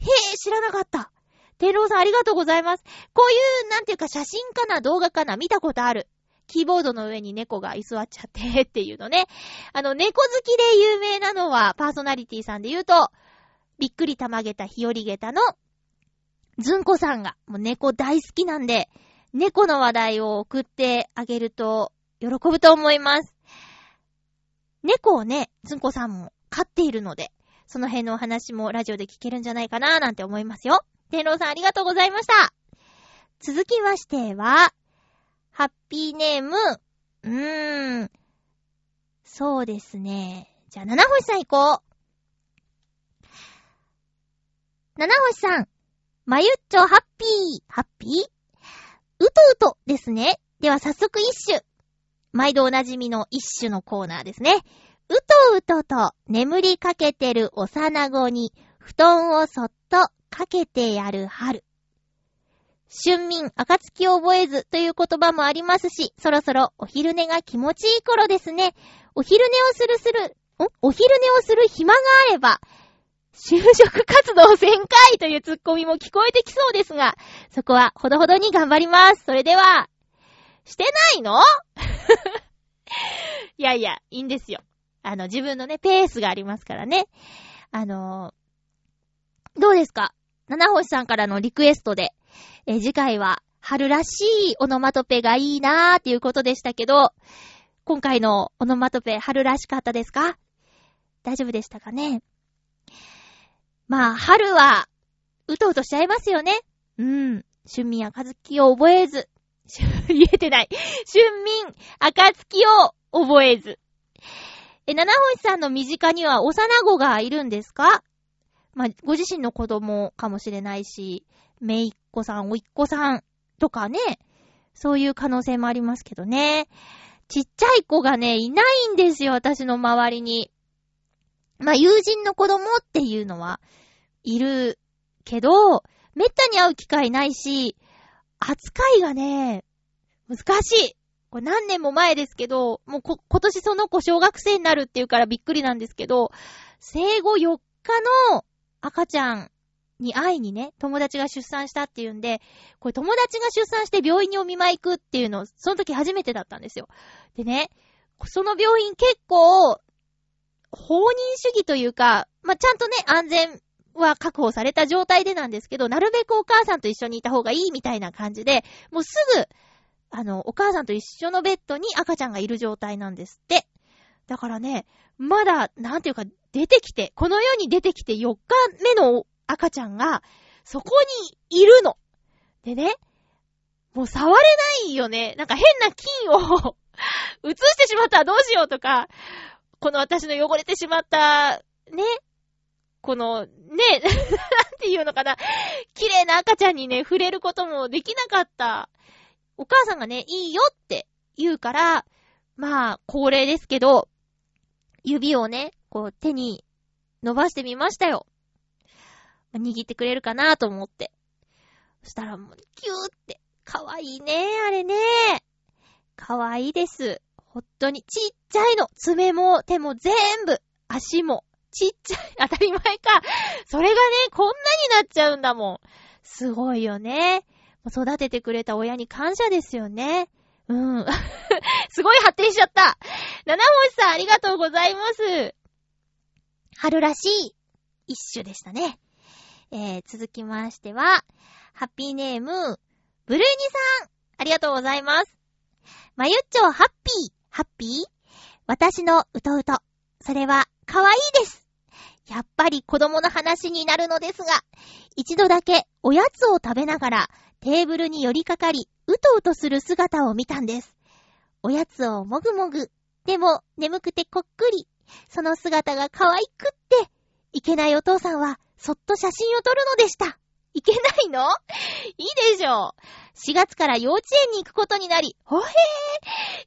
へえ、知らなかった。天郎さんありがとうございます。こういう、なんていうか写真かな動画かな見たことある。キーボードの上に猫が居座っちゃってっていうのね。あの、猫好きで有名なのは、パーソナリティさんで言うと、びっくりたまげた日和げたの、ずんこさんが、もう猫大好きなんで、猫の話題を送ってあげると、喜ぶと思います。猫をね、ずんこさんも飼っているので、その辺のお話もラジオで聞けるんじゃないかなーなんて思いますよ。天狼さんありがとうございました。続きましては、ハッピーネーム、うーん。そうですね。じゃあ、七星さん行こう。七星さん、まゆっちょハッピー、ハッピー？うとうとですね。では早速一種。毎度おなじみの一種のコーナーですね。うとうとと眠りかけてる幼子に布団をそっかけてやる春。春眠、暁を覚えずという言葉もありますし、そろそろお昼寝が気持ちいい頃ですね。お昼寝をするする、んお昼寝をする暇があれば、就職活動1000回というツッコミも聞こえてきそうですが、そこはほどほどに頑張ります。それでは、してないの？いやいや、いいんですよ。あの、自分のね、ペースがありますからね。あのー、どうですか？七星さんからのリクエストで、え次回は春らしいオノマトペがいいなーっていうことでしたけど、今回のオノマトペ春らしかったですか？大丈夫でしたかね？まあ、春は、うとうとしちゃいますよね。うん。春眠暁を覚えず。言えてない。春眠暁を覚えず。え、七星さんの身近には幼子がいるんですか？まあ、ご自身の子供かもしれないし、めいっ子さん、おいっ子さんとかね、そういう可能性もありますけどね。ちっちゃい子がね、いないんですよ、私の周りに。まあ、友人の子供っていうのは、いるけど、めったに会う機会ないし、扱いがね、難しい。これ何年も前ですけど、もうこ、今年その子小学生になるっていうからびっくりなんですけど、生後4日の赤ちゃんに会いにね、友達が出産したっていうんで、これ友達が出産して病院にお見舞い行くっていうの、その時初めてだったんですよ。でね、その病院結構、放任主義というか、まあ、ちゃんとね、安全は確保された状態でなんですけど、なるべくお母さんと一緒にいた方がいいみたいな感じで、もうすぐ、あの、お母さんと一緒のベッドに赤ちゃんがいる状態なんですって。だからね、まだ、なんていうか、出てきて、この世に出てきて4日目の赤ちゃんが、そこにいるの。でね、もう触れないよね。なんか変な菌を 移してしまったらどうしようとか、この私の汚れてしまった、ね、この、ね、なんていうのかな、綺麗な赤ちゃんにね、触れることもできなかった。お母さんがね、いいよって言うから、まあ、恒例ですけど、指をね、こう手に伸ばしてみましたよ。握ってくれるかなと思って。そしたらもう、キューって、かわいいね、あれね。かわいいです。ほんとに、ちっちゃいの。爪も手も全部。足も。ちっちゃい。当たり前か。それがね、こんなになっちゃうんだもん。すごいよね。育ててくれた親に感謝ですよね。うん。すごい発展しちゃった。七星さん、ありがとうございます。春らしい一種でしたね。えー、続きましては、ハッピーネーム、ブルーニさん、ありがとうございます。まゆっちょハッピー、ハッピー？私のうとうと。それは、かわいいです。やっぱり子供の話になるのですが、一度だけおやつを食べながらテーブルに寄りかかり、うとうとする姿を見たんです。おやつをもぐもぐ。でも、眠くてこっくり。その姿が可愛くって、いけないお父さんは、そっと写真を撮るのでした。いけないの？いいでしょう。4月から幼稚園に行くことになり、ほへー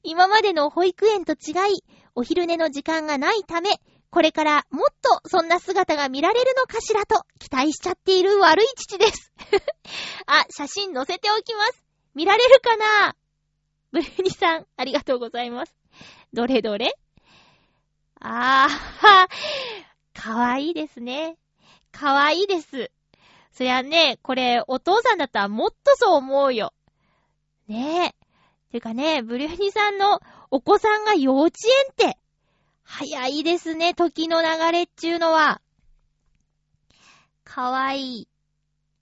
今までの保育園と違い、お昼寝の時間がないため、これからもっとそんな姿が見られるのかしらと期待しちゃっている悪い父です。あ、写真載せておきます。見られるかな？ブルーニさん、ありがとうございます。どれどれ？あー、かわいいですね。かわいいです。そりゃね、これ、お父さんだったらもっとそう思うよ。ねえ。てかね、ブリューニさんのお子さんが幼稚園って、早いですね、時の流れっちゅうのは。かわいい。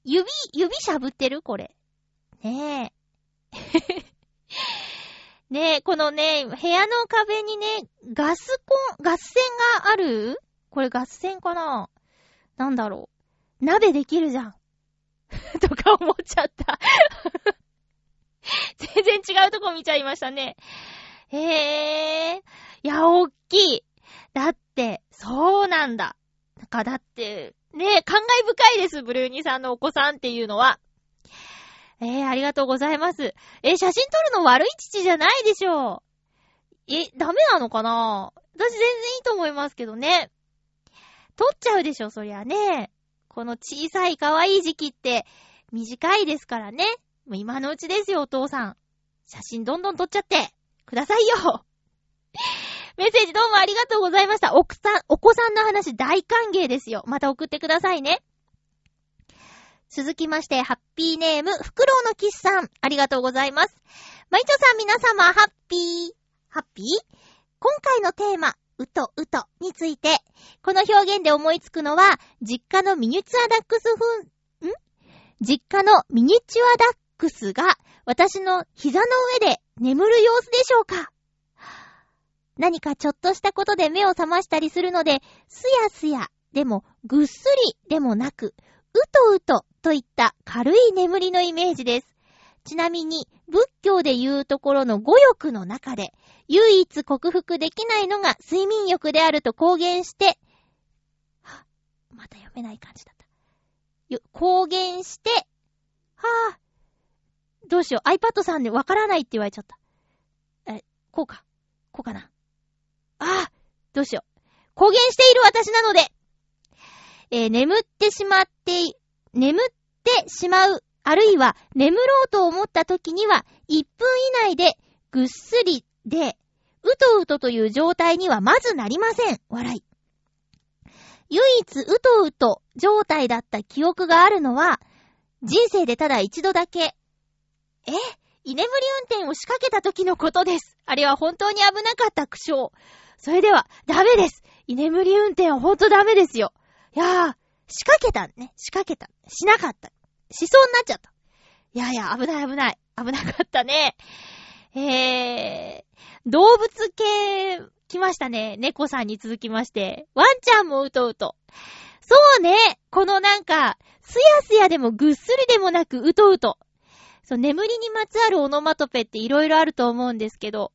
指、指しゃぶってる？これ。ねえ。ねえ、このね、部屋の壁にね、ガスコン、ガス線がある？これガス線かな？なんだろう？鍋できるじゃん。とか思っちゃった 全然違うとこ見ちゃいましたね。へえ。いや、おっきい。だって、そうなんだ。なんかだって、ねえ感慨深いです、ブルーニさんのお子さんっていうのは。えー、ありがとうございます。えー、写真撮るの悪い父じゃないでしょう。え、ダメなのかな？私全然いいと思いますけどね。撮っちゃうでしょ、そりゃね。この小さい可愛い時期って短いですからね。もう今のうちですよ、お父さん。写真どんどん撮っちゃってくださいよ。メッセージどうもありがとうございました。奥さん、お子さんの話大歓迎ですよ。また送ってくださいね。続きまして、ハッピーネーム、フクロウのキスさん、ありがとうございます。マイチョさん皆様、ハッピー。ハッピー？今回のテーマ、うとうとについて、この表現で思いつくのは、実家のミニチュアダックスふん、ん？実家のミニチュアダックスが、私の膝の上で眠る様子でしょうか？何かちょっとしたことで目を覚ましたりするので、すやすや、でもぐっすりでもなく、うとうとといった軽い眠りのイメージです。ちなみに、仏教で言うところの五欲の中で、唯一克服できないのが睡眠欲であると公言して、は、また読めない感じだった。公言して、はぁ、どうしよう。iPad さんでわからないって言われちゃった。え、こうか。こうかな。ああどうしよう。公言している私なので、えー、眠ってしまって、眠ってしまう、あるいは眠ろうと思った時には、1分以内でぐっすりで、うとうとという状態にはまずなりません。笑い。唯一うとうと状態だった記憶があるのは、人生でただ一度だけ。え？居眠り運転を仕掛けた時のことです。あれは本当に危なかった苦笑。それでは、ダメです。居眠り運転はほんとダメですよ。いやー、仕掛けたね。仕掛けた。しなかった。しそうになっちゃった。いやいや、危ない危ない。危なかったね。えー、動物系、来ましたね。猫さんに続きまして。ワンちゃんもうとうと。そうね。このなんか、すやすやでもぐっすりでもなくうとうと。そう、眠りにまつわるオノマトペっていろいろあると思うんですけど。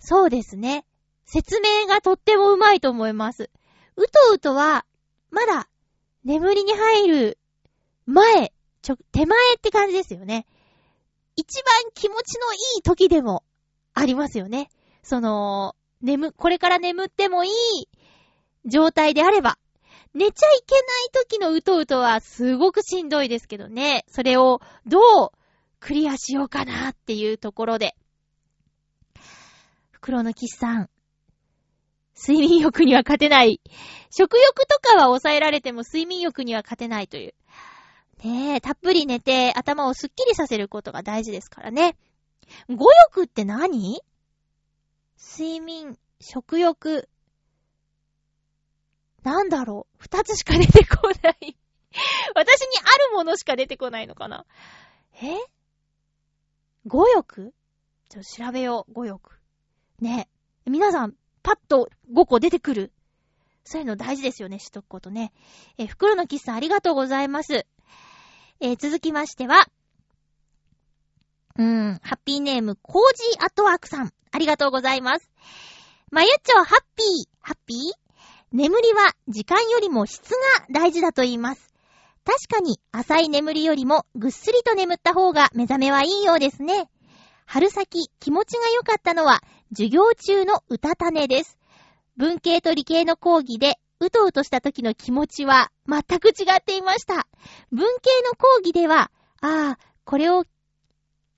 そうですね。説明がとってもうまいと思います。うとうとは、まだ、眠りに入る前、ちょ、手前って感じですよね。一番気持ちのいい時でもありますよね。その、眠、これから眠ってもいい状態であれば、寝ちゃいけない時のうとうとはすごくしんどいですけどね。それをどうクリアしようかなっていうところで。袋のキスさん、睡眠欲には勝てない。食欲とかは抑えられても睡眠欲には勝てないという。ねえ、たっぷり寝て頭をスッキリさせることが大事ですからね。語欲って何？睡眠、食欲。なんだろう？二つしか出てこない私にあるものしか出てこないのかな？え？語欲？ちょっと調べよう、語欲。ねえ皆さん、パッと5個出てくる。そういうの大事ですよね、しとくことね。え袋のキスさんありがとうございます。えー、続きましては、うーん、ハッピーネーム、コージーアットワークさん。ありがとうございます。まゆっちょ、ハッピー、ハッピー？眠りは時間よりも質が大事だと言います。確かに浅い眠りよりもぐっすりと眠った方が目覚めはいいようですね。春先気持ちが良かったのは授業中の歌種です。文系と理系の講義で、うとうとした時の気持ちは全く違っていました。文系の講義では、ああ、これを、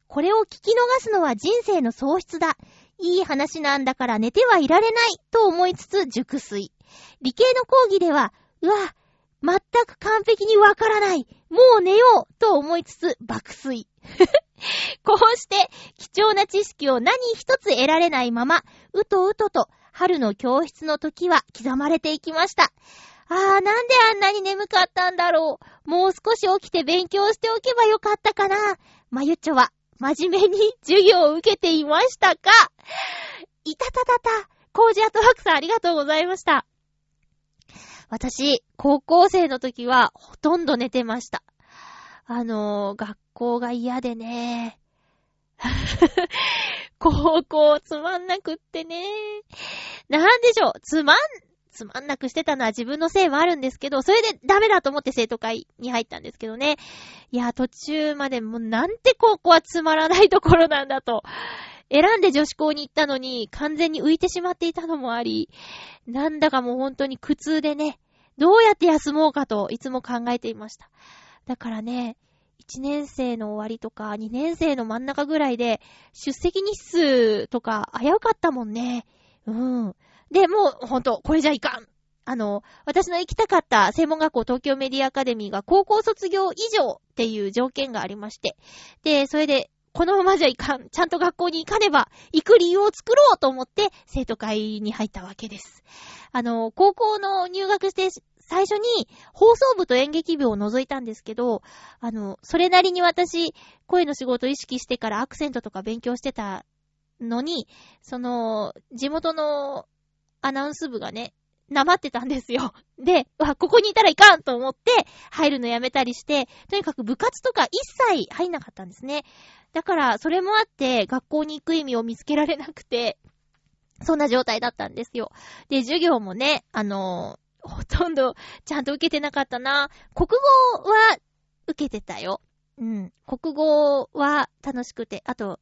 これを聞き逃すのは人生の喪失だ。いい話なんだから寝てはいられないと思いつつ熟睡。理系の講義では、うわ、全く完璧にわからない。もう寝ようと思いつつ爆睡。こうして、貴重な知識を何一つ得られないまま、うとうとと、春の教室の時は刻まれていきました。あー、なんであんなに眠かったんだろう。もう少し起きて勉強しておけばよかったかな。まゆっちょは、真面目に授業を受けていましたかいたたたた。コージアトワークさんありがとうございました。私、高校生の時はほとんど寝てました。あのー、学校が嫌でね。高校つまんなくってね。なんでしょう、つまん、つまんなくしてたのは自分のせいもあるんですけど、それでダメだと思って生徒会に入ったんですけどね。いや、途中までもうなんて高校はつまらないところなんだと。選んで女子校に行ったのに完全に浮いてしまっていたのもあり、なんだかもう本当に苦痛でね、どうやって休もうかといつも考えていました。だからね、1年生の終わりとか、2年生の真ん中ぐらいで、出席日数とか危うかったもんね。うん。で、もう、ほんと、これじゃいかん。あの、私の行きたかった専門学校東京メディアアカデミーが高校卒業以上っていう条件がありまして。で、それで、このままじゃいかん。ちゃんと学校に行かねば、行く理由を作ろうと思って、生徒会に入ったわけです。あの、高校の入学して最初に放送部と演劇部を除いたんですけど、あの、それなりに私、声の仕事を意識してからアクセントとか勉強してたのに、その、地元のアナウンス部がね、なまってたんですよ。で、わ、ここにいたらいかんと思って、入るのやめたりして、とにかく部活とか一切入んなかったんですね。だから、それもあって、学校に行く意味を見つけられなくて、そんな状態だったんですよ。で、授業もね、あのほとんどちゃんと受けてなかったな。国語は受けてたよ。うん。国語は楽しくて、あと、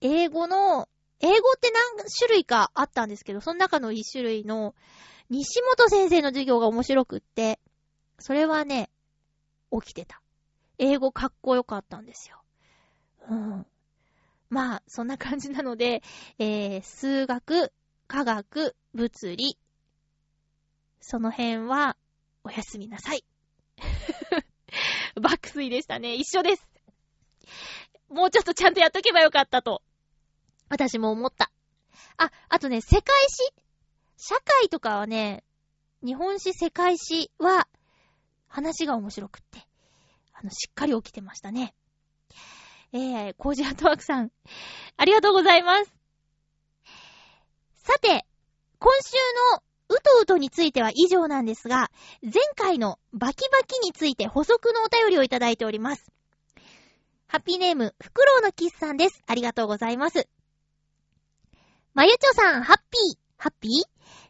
英語の、英語って何種類かあったんですけど、その中の一種類の、西本先生の授業が面白くって、それはね、起きてた。英語かっこよかったんですよ。うん。まあ、そんな感じなので、えー、数学、科学、物理、その辺は、おやすみなさい。爆睡でしたね。一緒です。もうちょっとちゃんとやっとけばよかったと、私も思った。あ、あとね、世界史社会とかはね、日本史世界史は、話が面白くって、あの、しっかり起きてましたね。えー、コージアートワークさん、ありがとうございます。さて、今週のうとうとについては以上なんですが、前回のバキバキについて補足のお便りをいただいております。ハッピーネーム、フクロウのキスさんです。ありがとうございます。まゆちょさん、ハッピー、ハッピー？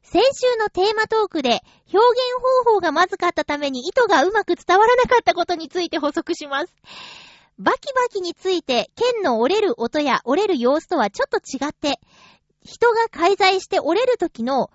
先週のテーマトークで表現方法がまずかったために意図がうまく伝わらなかったことについて補足します。バキバキについて剣の折れる音や折れる様子とはちょっと違って、人が介在して折れる時の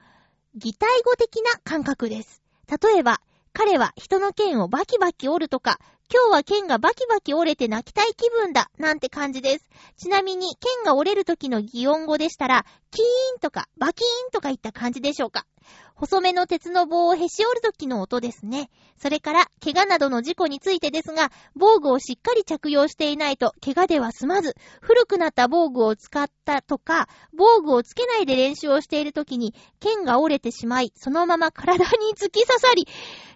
擬態語的な感覚です。例えば、彼は人の剣をバキバキ折るとか、今日は剣がバキバキ折れて泣きたい気分だ、なんて感じです。ちなみに、剣が折れる時の擬音語でしたら、キーンとか、バキーンとかいった感じでしょうか。細めの鉄の棒をへし折る時の音ですね。それから、怪我などの事故についてですが、防具をしっかり着用していないと、怪我では済まず、古くなった防具を使ったとか、防具をつけないで練習をしている時に、剣が折れてしまい、そのまま体に突き刺さり、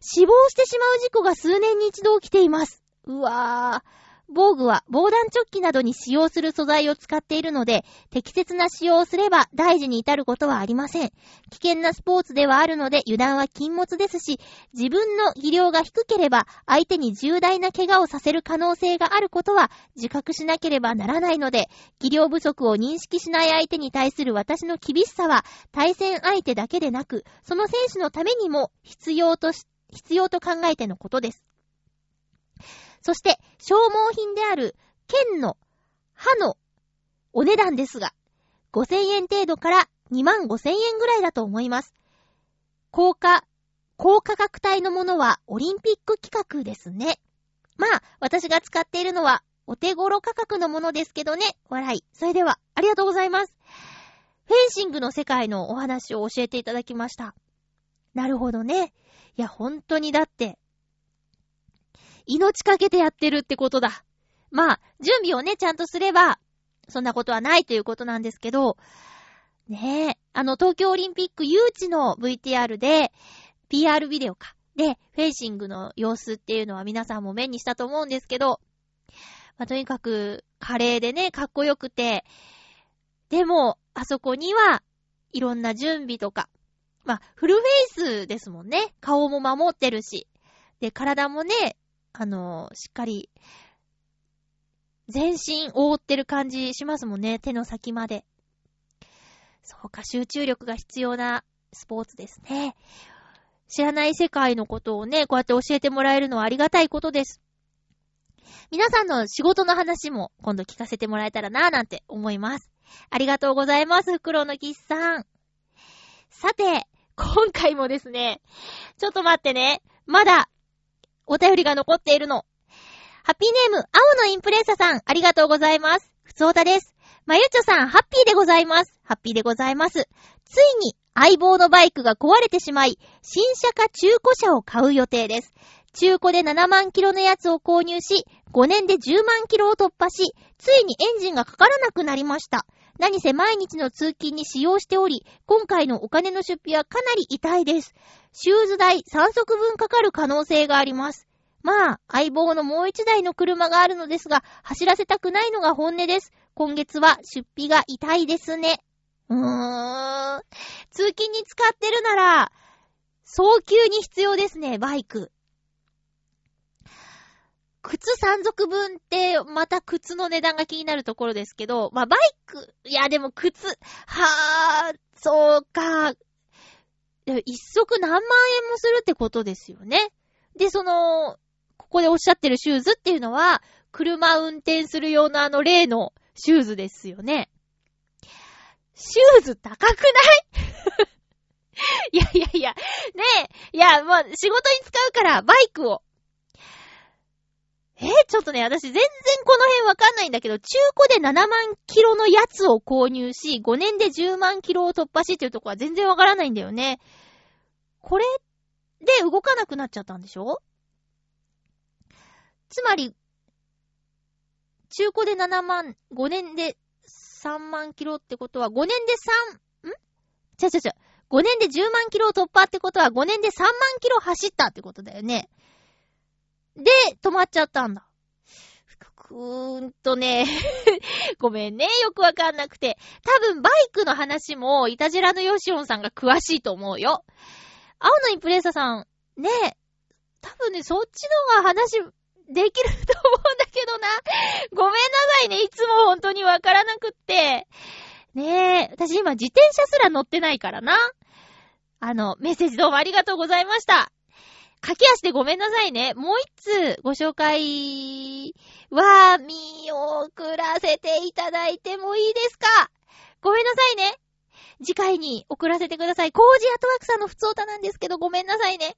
死亡してしまう事故が数年に一度起きています。うわぁ。防具は防弾チョッキなどに使用する素材を使っているので、適切な使用をすれば大事に至ることはありません。危険なスポーツではあるので油断は禁物ですし、自分の技量が低ければ相手に重大な怪我をさせる可能性があることは自覚しなければならないので、技量不足を認識しない相手に対する私の厳しさは対戦相手だけでなく、その選手のためにも必要とし、必要と考えてのことです。そして、消耗品である剣の刃のお値段ですが、5000円程度から2万5000円ぐらいだと思います。高価、高価格帯のものはオリンピック企画ですね。まあ、私が使っているのはお手頃価格のものですけどね。笑い。それでは、ありがとうございます。フェンシングの世界のお話を教えていただきました。なるほどね。いや、本当にだって、命かけてやってるってことだ。まあ、準備をね、ちゃんとすれば、そんなことはないということなんですけど、ねえ、あの、東京オリンピック誘致の VTR で、PR ビデオか。で、フェンシングの様子っていうのは皆さんも目にしたと思うんですけど、まあ、とにかく、華麗でね、かっこよくて、でも、あそこには、いろんな準備とか、まあ、フルフェイスですもんね。顔も守ってるし。で、体もね、あの、しっかり、全身覆ってる感じしますもんね。手の先まで。そうか、集中力が必要なスポーツですね。知らない世界のことをね、こうやって教えてもらえるのはありがたいことです。皆さんの仕事の話も今度聞かせてもらえたらなぁなんて思います。ありがとうございます、フクロウのキッさん。さて、今回もですね、ちょっと待ってね、まだお便りが残っているの。ハッピーネーム、青のインプレッサさん、ありがとうございます。ふつおたです。まゆちょさん、ハッピーでございます。ハッピーでございます。ついに、相棒のバイクが壊れてしまい、新車か中古車を買う予定です。中古で7万キロのやつを購入し、5年で10万キロを突破し、ついにエンジンがかからなくなりました。何せ毎日の通勤に使用しており、今回のお金の出費はかなり痛いです。シューズ代3足分かかる可能性があります。まあ、相棒のもう一台の車があるのですが、走らせたくないのが本音です。今月は出費が痛いですね。うーん。通勤に使ってるなら、早急に必要ですね、バイク。靴3足分って、また靴の値段が気になるところですけど、まあ、バイク、いや、でも靴、はぁ、そうか。一足何万円もするってことですよね。で、その、ここでおっしゃってるシューズっていうのは、車運転する用のあの例のシューズですよね。シューズ高くない？いやいやいや、ねえ、いや、もう仕事に使うからバイクを。え、ちょっとね、私全然この辺わかんないんだけど、中古で7万キロのやつを購入し、5年で10万キロを突破しっていうとこは全然わからないんだよね。これで動かなくなっちゃったんでしょ？つまり、中古で7万、5年で3万キロってことは、5年で3、ん？ちゃちゃちゃ、5年で10万キロを突破ってことは、5年で3万キロ走ったってことだよね。で、止まっちゃったんだ。うーんとね ごめんね、よくわかんなくて。多分バイクの話も、イタジラのヨシオンさんが詳しいと思うよ。青のインプレッサさん、ね、多分ね、そっちの方が話、できると思うんだけどな。ごめんなさいね、いつも本当にわからなくって。ねえ、私今自転車すら乗ってないからな。あの、メッセージどうもありがとうございました。駆け足でごめんなさいね。もう一通ご紹介は見送らせていただいてもいいですか？ごめんなさいね。次回に送らせてください。コージアトワークさんの普通歌なんですけど、ごめんなさいね。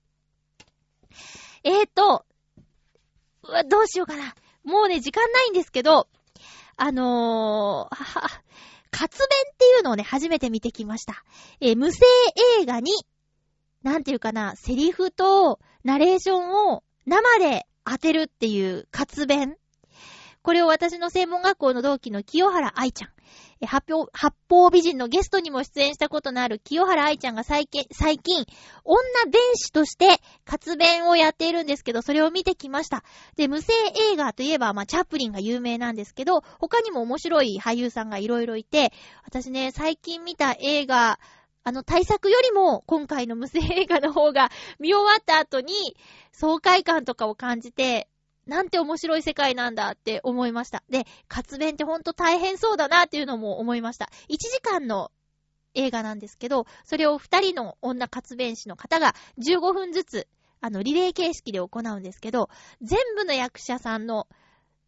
えーと、どうしようかな。もうね、時間ないんですけど、あのー、はは、活弁っていうのをね、初めて見てきました。えー、無声映画に、なんていうかな、セリフとナレーションを生で当てるっていう活弁。これを私の専門学校の同期の清原愛ちゃん。発表、八方美人のゲストにも出演したことのある清原愛ちゃんが最近、最近、女弁士として活弁をやっているんですけど、それを見てきました。で、無声映画といえば、まあ、チャップリンが有名なんですけど、他にも面白い俳優さんがいろいろいて、私ね、最近見た映画、あの対策よりも今回の無声映画の方が見終わった後に爽快感とかを感じてなんて面白い世界なんだって思いました。で、活弁ってほんと大変そうだなっていうのも思いました。1時間の映画なんですけど、それを2人の女活弁士の方が15分ずつ、あの、リレー形式で行うんですけど、全部の役者さんの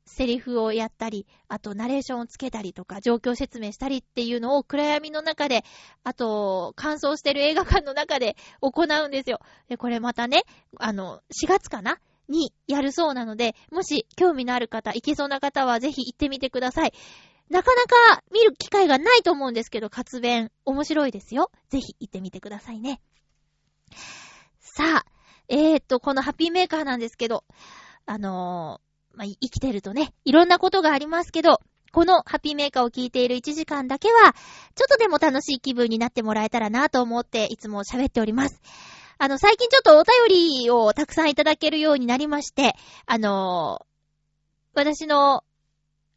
セリフをやったり、あとナレーションをつけたりとか、状況説明したりっていうのを暗闇の中で、あと、乾燥してる映画館の中で行うんですよ。で、これまたね、あの、4月かなにやるそうなので、もし興味のある方、行けそうな方はぜひ行ってみてください。なかなか見る機会がないと思うんですけど、活弁、面白いですよ。ぜひ行ってみてくださいね。さあ、えー、っと、このハッピーメーカーなんですけど、あのー、まあ、生きてるとね、いろんなことがありますけど、このハッピーメーカーを聞いている1時間だけは、ちょっとでも楽しい気分になってもらえたらなと思って、いつも喋っております。あの、最近ちょっとお便りをたくさんいただけるようになりまして、あのー、私の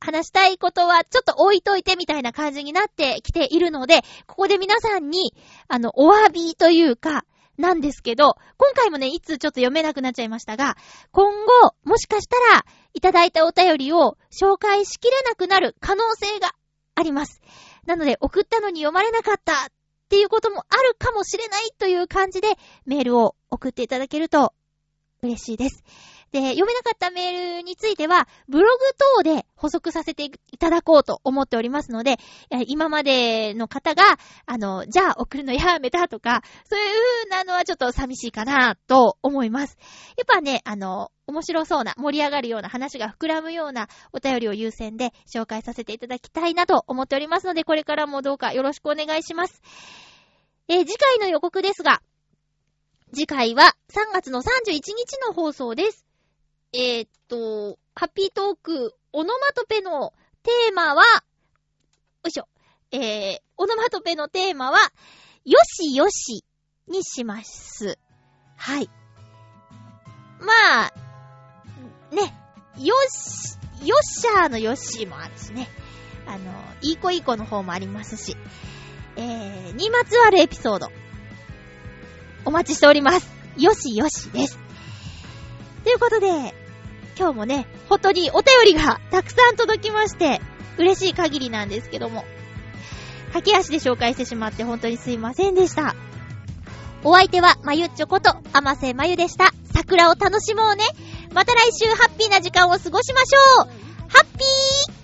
話したいことはちょっと置いといてみたいな感じになってきているので、ここで皆さんに、あの、お詫びというか、なんですけど、今回もね、いつちょっと読めなくなっちゃいましたが、今後、もしかしたら、いただいたお便りを紹介しきれなくなる可能性があります。なので、送ったのに読まれなかったっていうこともあるかもしれないという感じでメールを送っていただけると嬉しいです。で、読めなかったメールについては、ブログ等で補足させていただこうと思っておりますので、今までの方が、あの、じゃあ送るのやめたとか、そういう風なのはちょっと寂しいかなと思います。やっぱね、あの、面白そうな、盛り上がるような話が膨らむようなお便りを優先で紹介させていただきたいなと思っておりますので、これからもどうかよろしくお願いします。えー、次回の予告ですが、次回は3月の31日の放送です。えー、っと、ハッピートーク、オノマトペのテーマは、よいしょ。えー、オノマトペのテーマは、よしよしにします。はい。まあ、ね、よし、よっしゃーのよっしーもあるしね。あの、いい子いい子の方もありますし。えー、にまつわるエピソード。お待ちしております。よしよしです。ということで、今日もね、本当にお便りがたくさん届きまして、嬉しい限りなんですけども。駆け足で紹介してしまって本当にすいませんでした。お相手は、まゆっちょこと、あませまゆでした。桜を楽しもうね。また来週ハッピーな時間を過ごしましょうハッピー